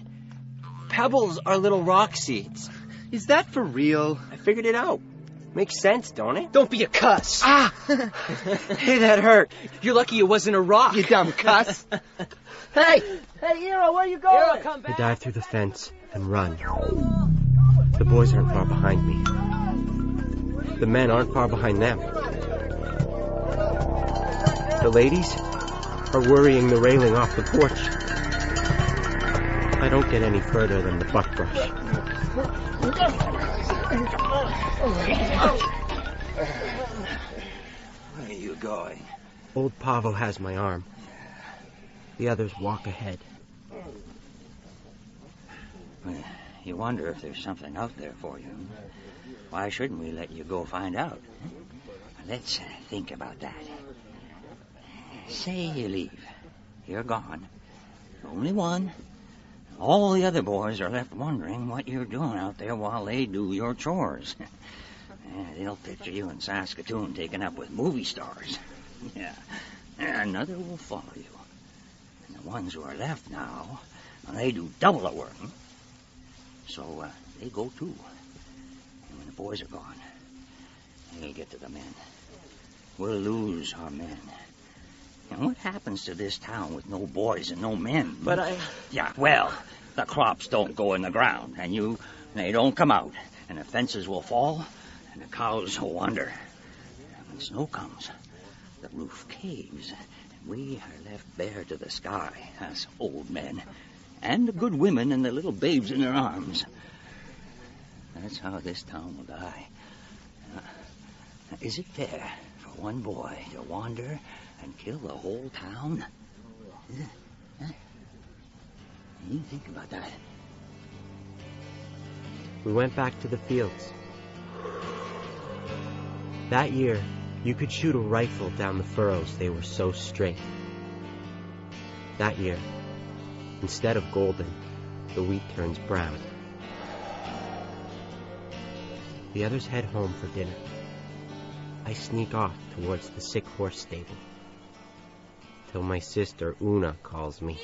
Pebbles are little rock seeds. Is that for real? I figured it out. Makes sense, don't it? Don't be a cuss. Ah! [laughs] hey, that hurt. You're lucky it wasn't a rock. You dumb cuss. [laughs] hey! Hey, Eero, where you going? Eero, come I dive through the fence and run. The boys aren't far behind me. The men aren't far behind them. The ladies are worrying the railing off the porch. I don't get any further than the buckbrush. Where are you going? Old Pavo has my arm. The others walk ahead. You wonder if there's something out there for you. Why shouldn't we let you go find out? Let's uh, think about that. Say you leave. You're gone. Only one. All the other boys are left wondering what you're doing out there while they do your chores. [laughs] Yeah, they'll picture you in Saskatoon taken up with movie stars. [laughs] Yeah. Another will follow you. And the ones who are left now, they do double the work. So uh, they go too. And when the boys are gone, they'll get to the men. We'll lose our men. And what happens to this town with no boys and no men? But I- Yeah, well, the crops don't go in the ground, and you, they don't come out, and the fences will fall, and the cows will wander. And when snow comes, the roof caves, and we are left bare to the sky, us old men, and the good women and the little babes in their arms. That's how this town will die. Uh, is it fair for one boy to wander and kill the whole town? Huh? You think about that. We went back to the fields. That year, you could shoot a rifle down the furrows, they were so straight. That year, instead of golden, the wheat turns brown. The others head home for dinner. I sneak off towards the sick horse stable. Till my sister Una calls me.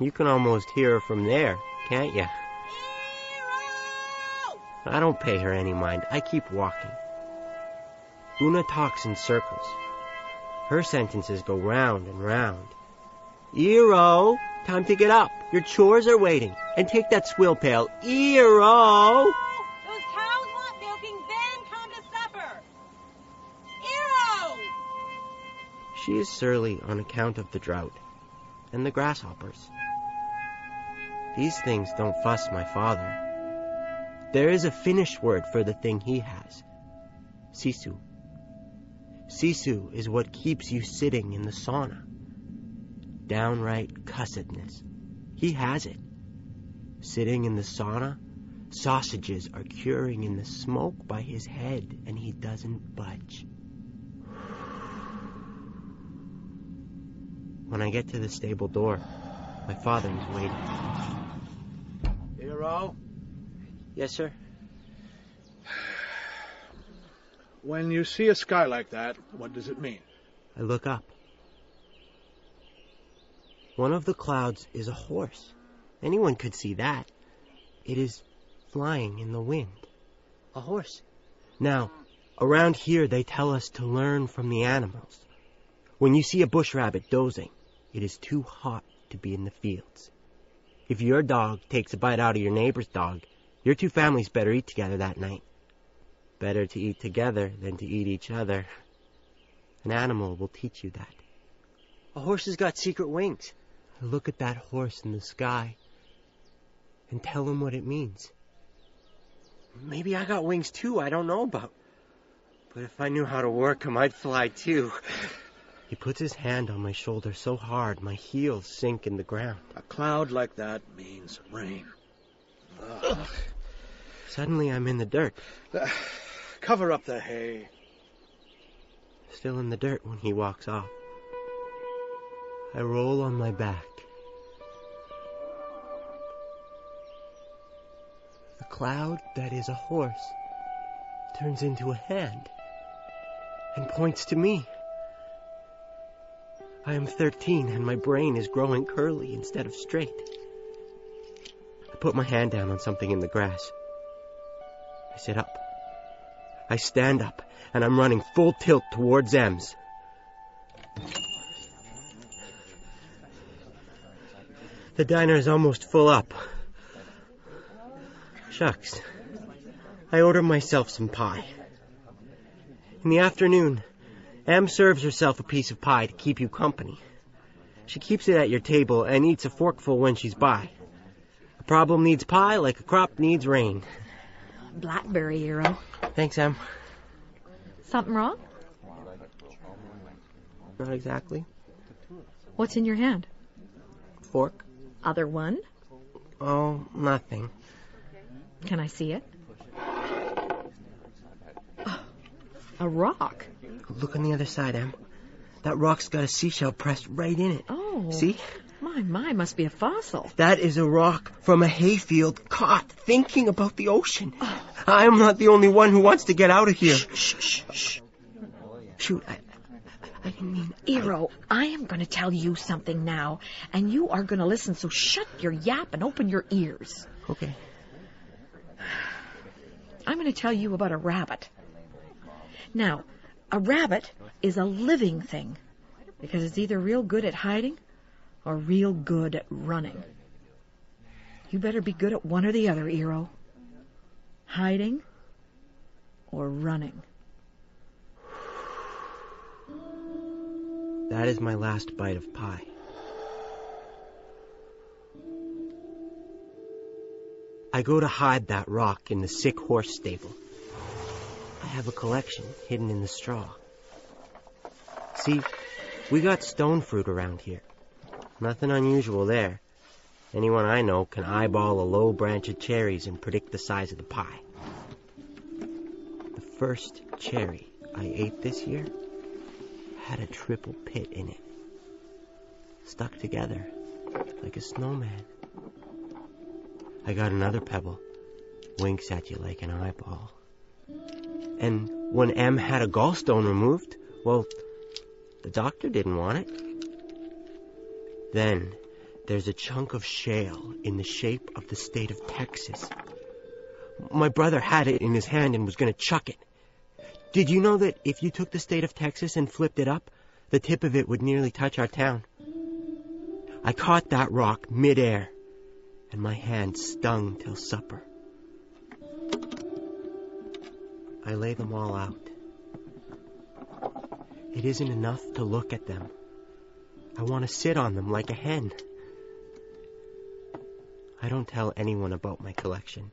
You can almost hear her from there, can't you? I don't pay her any mind. I keep walking. Una talks in circles. Her sentences go round and round. Eero, time to get up. Your chores are waiting. And take that swill pail. Eero! She is surly on account of the drought and the grasshoppers. These things don't fuss my father. There is a Finnish word for the thing he has. Sisu. Sisu is what keeps you sitting in the sauna. Downright cussedness. He has it. Sitting in the sauna, sausages are curing in the smoke by his head, and he doesn't budge. When I get to the stable door, My father is waiting. Eero, Yes, sir? When you see a sky like that, what does it mean? I look up. One of the clouds is a horse. Anyone could see that. It is flying in the wind. A horse. Now, around here they tell us to learn from the animals. When you see a bush rabbit dozing, it is too hot to be in the fields. If your dog takes a bite out of your neighbor's dog, your two families better eat together that night. Better to eat together than to eat each other. An animal will teach you that. A horse has got secret wings. Look at that horse in the sky and tell him what it means. Maybe I got wings too, I don't know about. But if I knew how to work 'em, I'd fly too. He puts his hand on my shoulder so hard my heels sink in the ground. A cloud like that means rain. Ugh. Suddenly I'm in the dirt. Uh, cover up the hay. Still in the dirt when he walks off. I roll on my back. The cloud that is a horse turns into a hand and points to me. I am 13 and my brain is growing curly instead of straight. I put my hand down on something in the grass. I sit up. I stand up and I'm running full tilt towards Em's. The diner is almost full up. Shucks. I order myself some pie. In the afternoon, Em serves herself a piece of pie to keep you company. She keeps it at your table and eats a forkful when she's by. A problem needs pie like a crop needs rain. Blackberry hero. Thanks, Em. Something wrong? Not exactly. What's in your hand? Fork? Other one? Oh, nothing. Can I see it? [gasps] A rock. Look on the other side, Em. That rock's got a seashell pressed right in it. Oh. See? My, my, must be a fossil. That is a rock from a hayfield caught thinking about the ocean. Oh. I am not the only one who wants to get out of here. Shh, shh, shh. Shoot, I, I didn't mean. Eero, I am going to tell you something now, and you are going to listen, so shut your yap and open your ears. Okay. I'm going to tell you about a rabbit. Now, a rabbit is a living thing because it's either real good at hiding or real good at running. You better be good at one or the other, Eero. Hiding or running. That is my last bite of pie. I go to hide that rock in the sick horse stable. Have a collection hidden in the straw. See, we got stone fruit around here. Nothing unusual there. Anyone I know can eyeball a low branch of cherries and predict the size of the pie. The first cherry I ate this year had a triple pit in it. Stuck together like a snowman. I got another pebble. Winks at you like an eyeball. And when Em had a gallstone removed, well, the doctor didn't want it. Then there's a chunk of shale in the shape of the state of Texas. My brother had it in his hand and was going to chuck it. Did you know that if you took the state of Texas and flipped it up, the tip of it would nearly touch our town? I caught that rock midair, and my hand stung till supper. I lay them all out. It isn't enough to look at them. I want to sit on them like a hen. I don't tell anyone about my collection.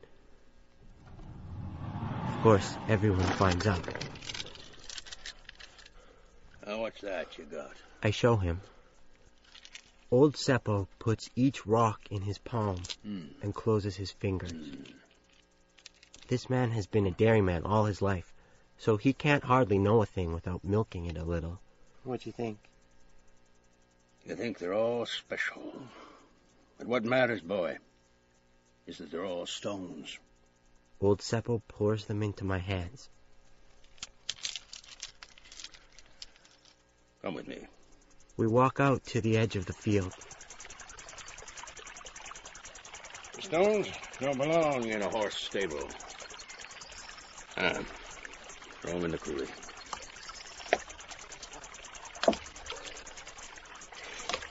Of course, everyone finds out. How much that you got? I show him. Old Seppo puts each rock in his palm Hmm. and closes his fingers. This man has been a dairyman all his life, so he can't hardly know a thing without milking it a little. What do you think? You think they're all special? But what matters, boy, is that they're all stones. Old Seppo pours them into my hands. Come with me. We walk out to the edge of the field. The stones don't belong in a horse stable. Ah, throw them in the coulee.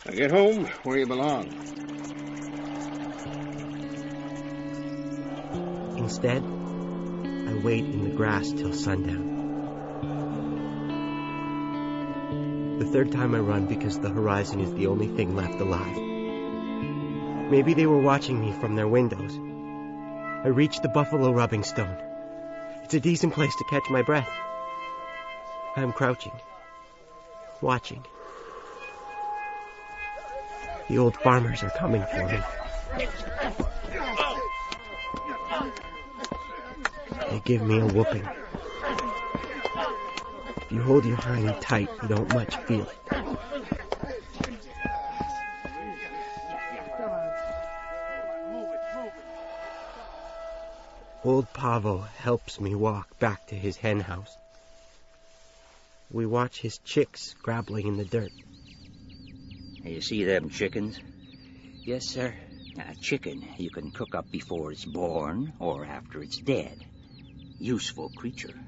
Now get home where you belong. Instead, I wait in the grass till sundown. The third time I run because the horizon is the only thing left alive. Maybe they were watching me from their windows. I reach the buffalo rubbing stone. It's a decent place to catch my breath. I am crouching, watching. The old farmers are coming for me. They give me a whooping. If you hold your hind tight, you don't much feel it. Old Pavo helps me walk back to his hen house. We watch his chicks scrabbling in the dirt. You see them chickens? Yes, sir. A chicken you can cook up before it's born or after it's dead. Useful creature.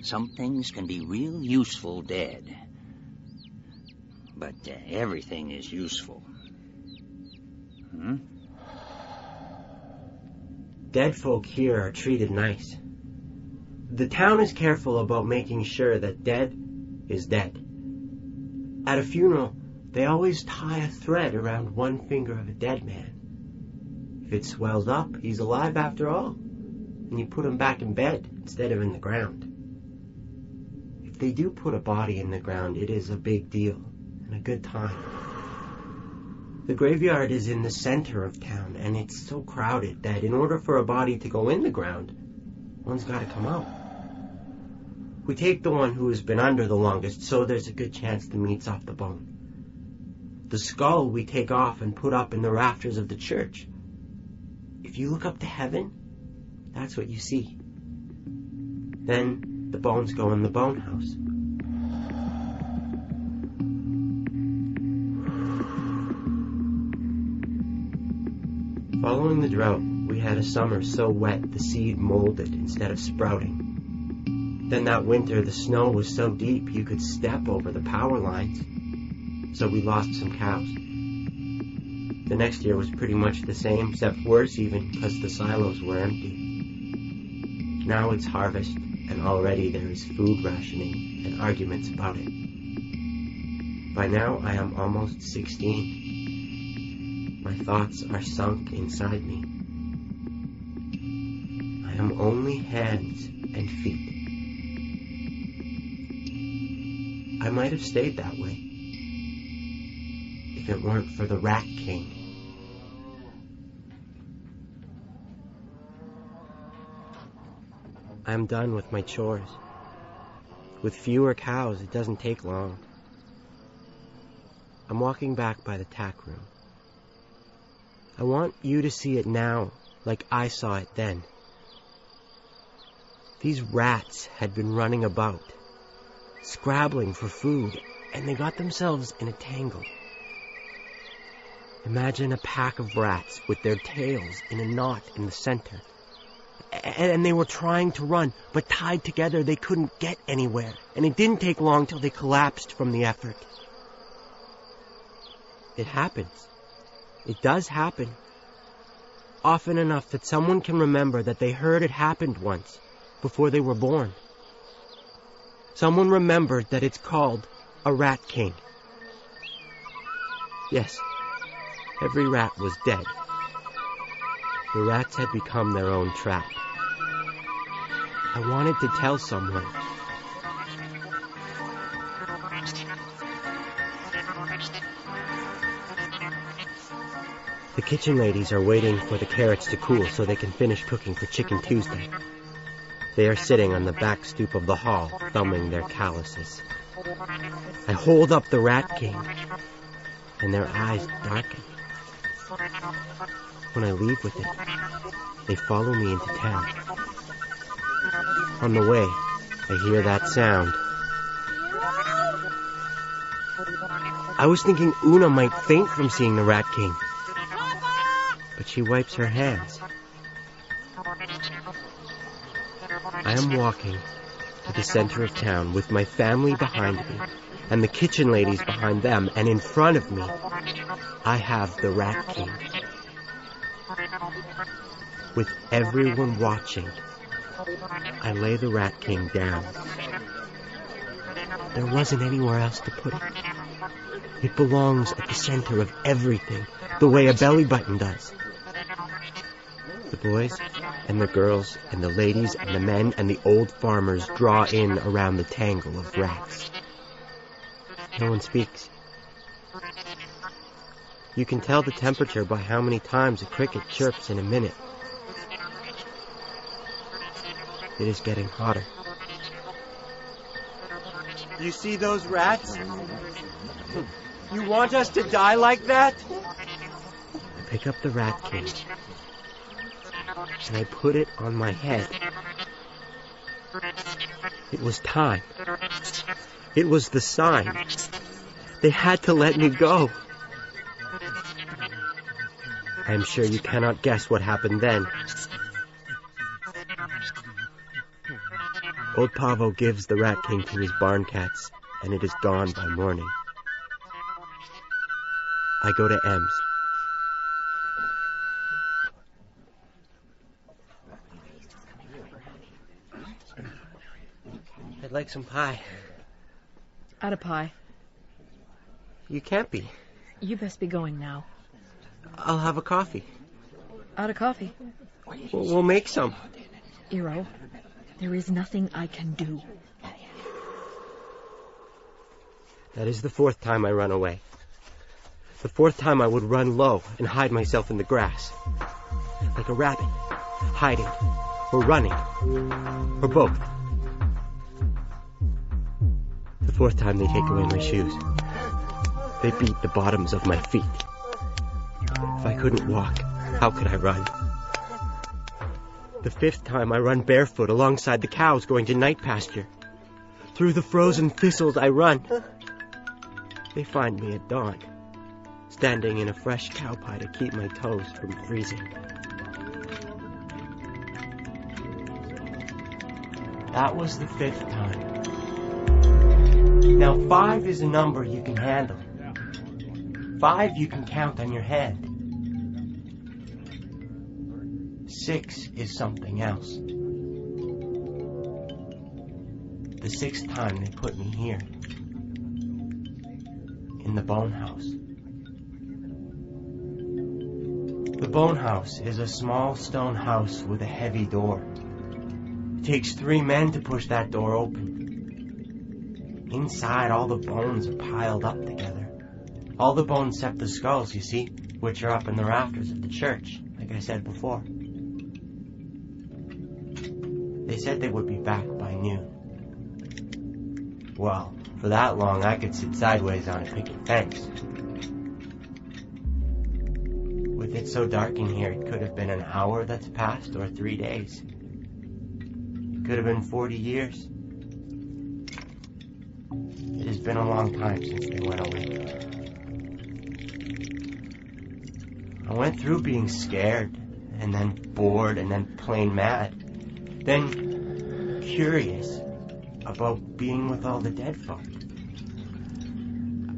Some things can be real useful dead. But uh, everything is useful. Dead folk here are treated nice. The town is careful about making sure that dead is dead. At a funeral, they always tie a thread around one finger of a dead man. If it swells up, he's alive after all, and you put him back in bed instead of in the ground. If they do put a body in the ground, it is a big deal and a good time. The graveyard is in the center of town, and it's so crowded that in order for a body to go in the ground, one's got to come out. We take the one who has been under the longest, so there's a good chance the meat's off the bone. The skull we take off and put up in the rafters of the church. If you look up to heaven, that's what you see. Then the bones go in the bone house. Following the drought, we had a summer so wet the seed molded instead of sprouting. Then that winter, the snow was so deep you could step over the power lines. So we lost some cows. The next year was pretty much the same, except worse even, because the silos were empty. Now it's harvest, and already there is food rationing and arguments about it. By now I am almost 16. My thoughts are sunk inside me. I am only hands and feet. I might have stayed that way if it weren't for the Rat King. I'm done with my chores. With fewer cows, it doesn't take long. I'm walking back by the tack room. I want you to see it now, like I saw it then. These rats had been running about, scrabbling for food, and they got themselves in a tangle. Imagine a pack of rats with their tails in a knot in the center. And they were trying to run, but tied together they couldn't get anywhere. And it didn't take long till they collapsed from the effort. It happens. It does happen. Often enough that someone can remember that they heard it happened once, before they were born. Someone remembered that it's called a rat king. Yes, every rat was dead. The rats had become their own trap. I wanted to tell someone. The kitchen ladies are waiting for the carrots to cool so they can finish cooking for Chicken Tuesday. They are sitting on the back stoop of the hall, thumbing their calluses. I hold up the Rat King, and their eyes darken. When I leave with it, they follow me into town. On the way, I hear that sound. I was thinking Una might faint from seeing the Rat King. But she wipes her hands. I am walking to the center of town with my family behind me and the kitchen ladies behind them, and in front of me, I have the Rat King. With everyone watching, I lay the Rat King down. There wasn't anywhere else to put it. It belongs at the center of everything, the way a belly button does. The boys and the girls and the ladies and the men and the old farmers draw in around the tangle of rats. No one speaks. You can tell the temperature by how many times a cricket chirps in a minute. It is getting hotter. You see those rats? You want us to die like that? I pick up the Rat King and I put it on my head. It was time. It was the sign. They had to let me go. I am sure you cannot guess what happened then. Old Pavo gives the Rat King to his barn cats, and it is gone by morning. I go to Em's. I'd like some pie. Out of pie. You can't be. You best be going now. I'll have a coffee. Out of coffee. We'll, we'll make some. Eero, there is nothing I can do. That is the fourth time I run away. The fourth time I would run low and hide myself in the grass. Like a rabbit, hiding, or running, or both. The fourth time they take away my shoes. They beat the bottoms of my feet. If I couldn't walk, how could I run? The fifth time I run barefoot alongside the cows going to night pasture. Through the frozen thistles I run. They find me at dawn, standing in a fresh cow pie to keep my toes from freezing. That was the fifth time. Now, five is a number you can handle. Five you can count on your head. Six is something else. The sixth time they put me here. In the bone house. The bone house is a small stone house with a heavy door. It takes three men to push that door open. Inside, all the bones are piled up together. All the bones except the skulls, you see, which are up in the rafters of the church, like I said before. They said they would be back by noon. Well, for that long, I could sit sideways on a picket fence. With it so dark in here, it could have been an hour that's passed or three days. It could have been 40 years. Been a long time since they went away. I went through being scared, and then bored, and then plain mad. Then curious about being with all the dead folk.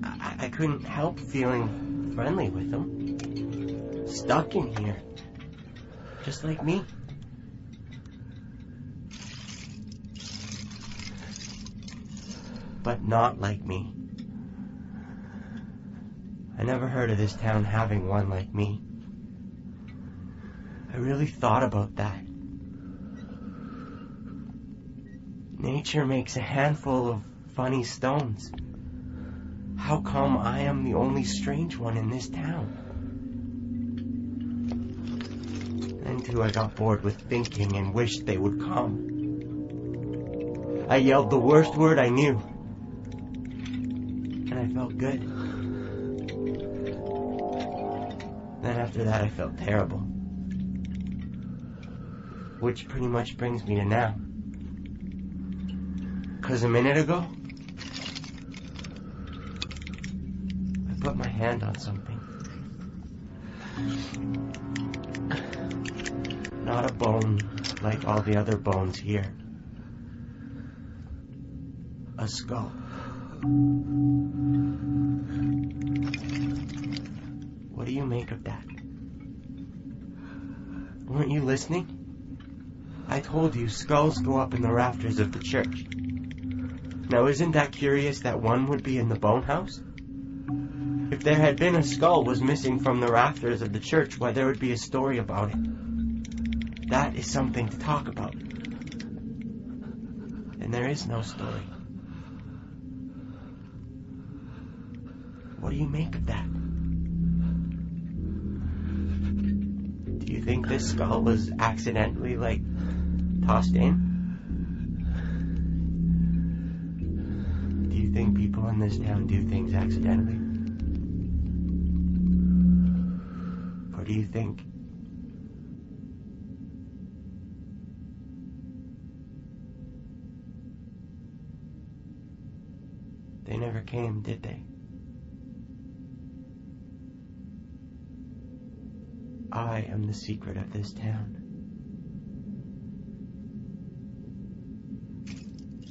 I, I couldn't help feeling friendly with them. Stuck in here. Just like me. But not like me. I never heard of this town having one like me. I really thought about that. Nature makes a handful of funny stones. How come I am the only strange one in this town? Then too I got bored with thinking and wished they would come. I yelled the worst word I knew. Felt good. Then after that, I felt terrible. Which pretty much brings me to now. Because a minute ago, I put my hand on something. Not a bone like all the other bones here. A skull. What do you make of that? Weren't you listening? I told you skulls go up in the rafters of the church. Now isn't that curious that one would be in the bone house? If there had been a skull was missing from the rafters of the church, why there would be a story about it. That is something to talk about. And there is no story. What do you make of that? Do you think this skull was accidentally, like, tossed in? Do you think people in this town do things accidentally? Or do you think they never came, did they? I am the secret of this town.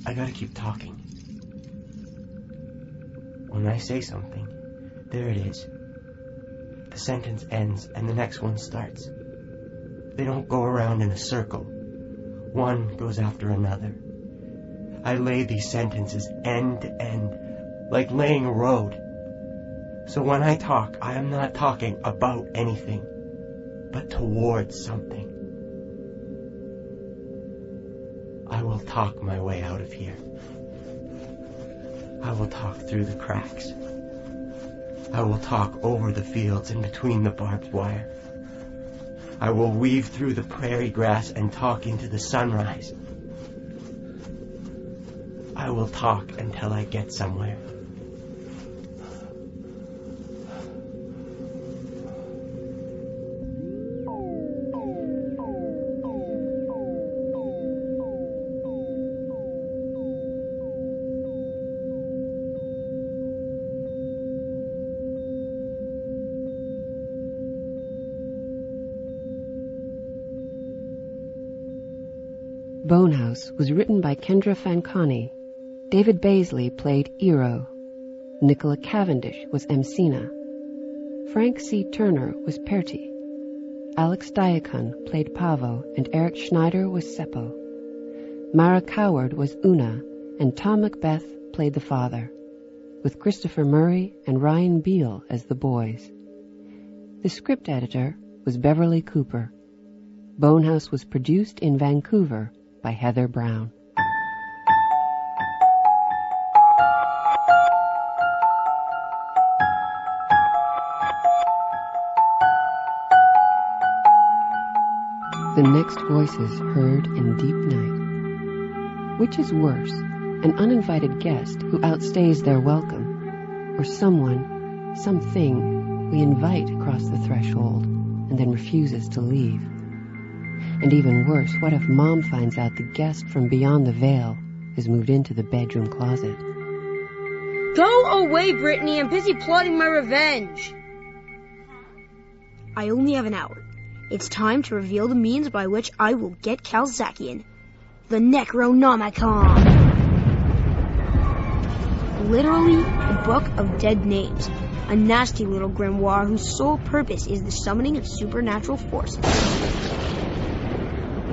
I gotta keep talking. When I say something, there it is. The sentence ends and the next one starts. They don't go around in a circle. One goes after another. I lay these sentences end to end, like laying a road. So when I talk, I am not talking about anything, but towards something. I will talk my way out of here. I will talk through the cracks. I will talk over the fields and between the barbed wire. I will weave through the prairie grass and talk into the sunrise. I will talk until I get somewhere. By Kendra Fanconi. David Baisley played Eero. Nicola Cavendish was Emsina. Frank C. Turner was Perti. Alex Diakun played Pavo, and Eric Schneider was Seppo. Mara Coward was Una, and Tom Macbeth played the father, with Christopher Murray and Ryan Beal as the boys. The script editor was Beverly Cooper. Bonehouse was produced in Vancouver by Heather Brown. The next voices heard in deep night. Which is worse, an uninvited guest who outstays their welcome, or someone, something we invite across the threshold and then refuses to leave? And even worse, what if mom finds out the guest from beyond the veil has moved into the bedroom closet? Go away, Brittany. I'm busy plotting my revenge. I only have an hour. It's time to reveal the means by which I will get Calzakian, the Necronomicon. Literally, a book of dead names. A nasty little grimoire whose sole purpose is the summoning of supernatural forces.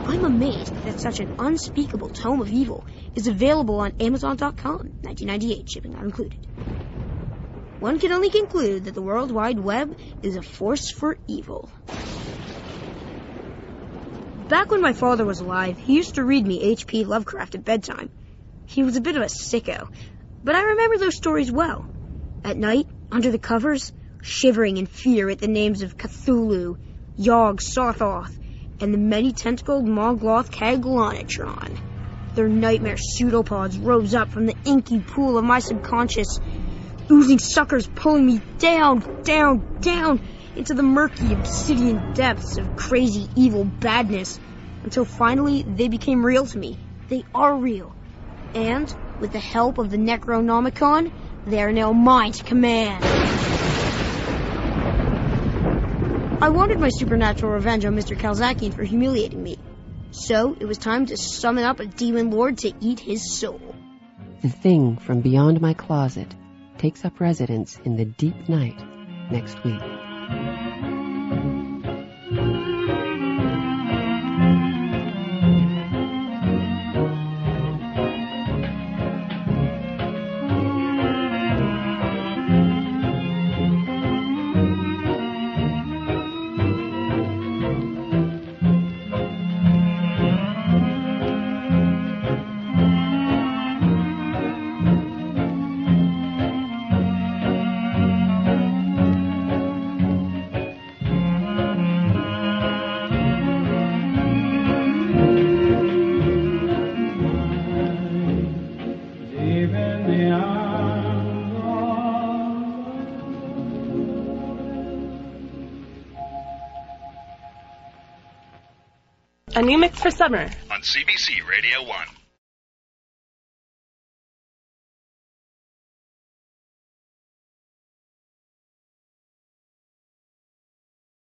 I'm amazed that such an unspeakable tome of evil is available on Amazon.com, 1998, shipping not included. One can only conclude that the World Wide Web is a force for evil. Back when my father was alive, he used to read me H.P. Lovecraft at bedtime. He was a bit of a sicko, but I remember those stories well. At night, under the covers, shivering in fear at the names of Cthulhu, Yog Sothoth, and the many-tentacled Mogloth Kaglanatron. Their nightmare pseudopods rose up from the inky pool of my subconscious, oozing suckers pulling me down, down, down, into the murky, obsidian depths of crazy, evil badness until finally they became real to me. They are real. And, with the help of the Necronomicon, they are now mine to command. I wanted my supernatural revenge on Mr. Kalzakian for humiliating me. So, it was time to summon up a demon lord to eat his soul. The thing from beyond my closet takes up residence in the deep night next week. A new mix for summer. On CBC Radio 1.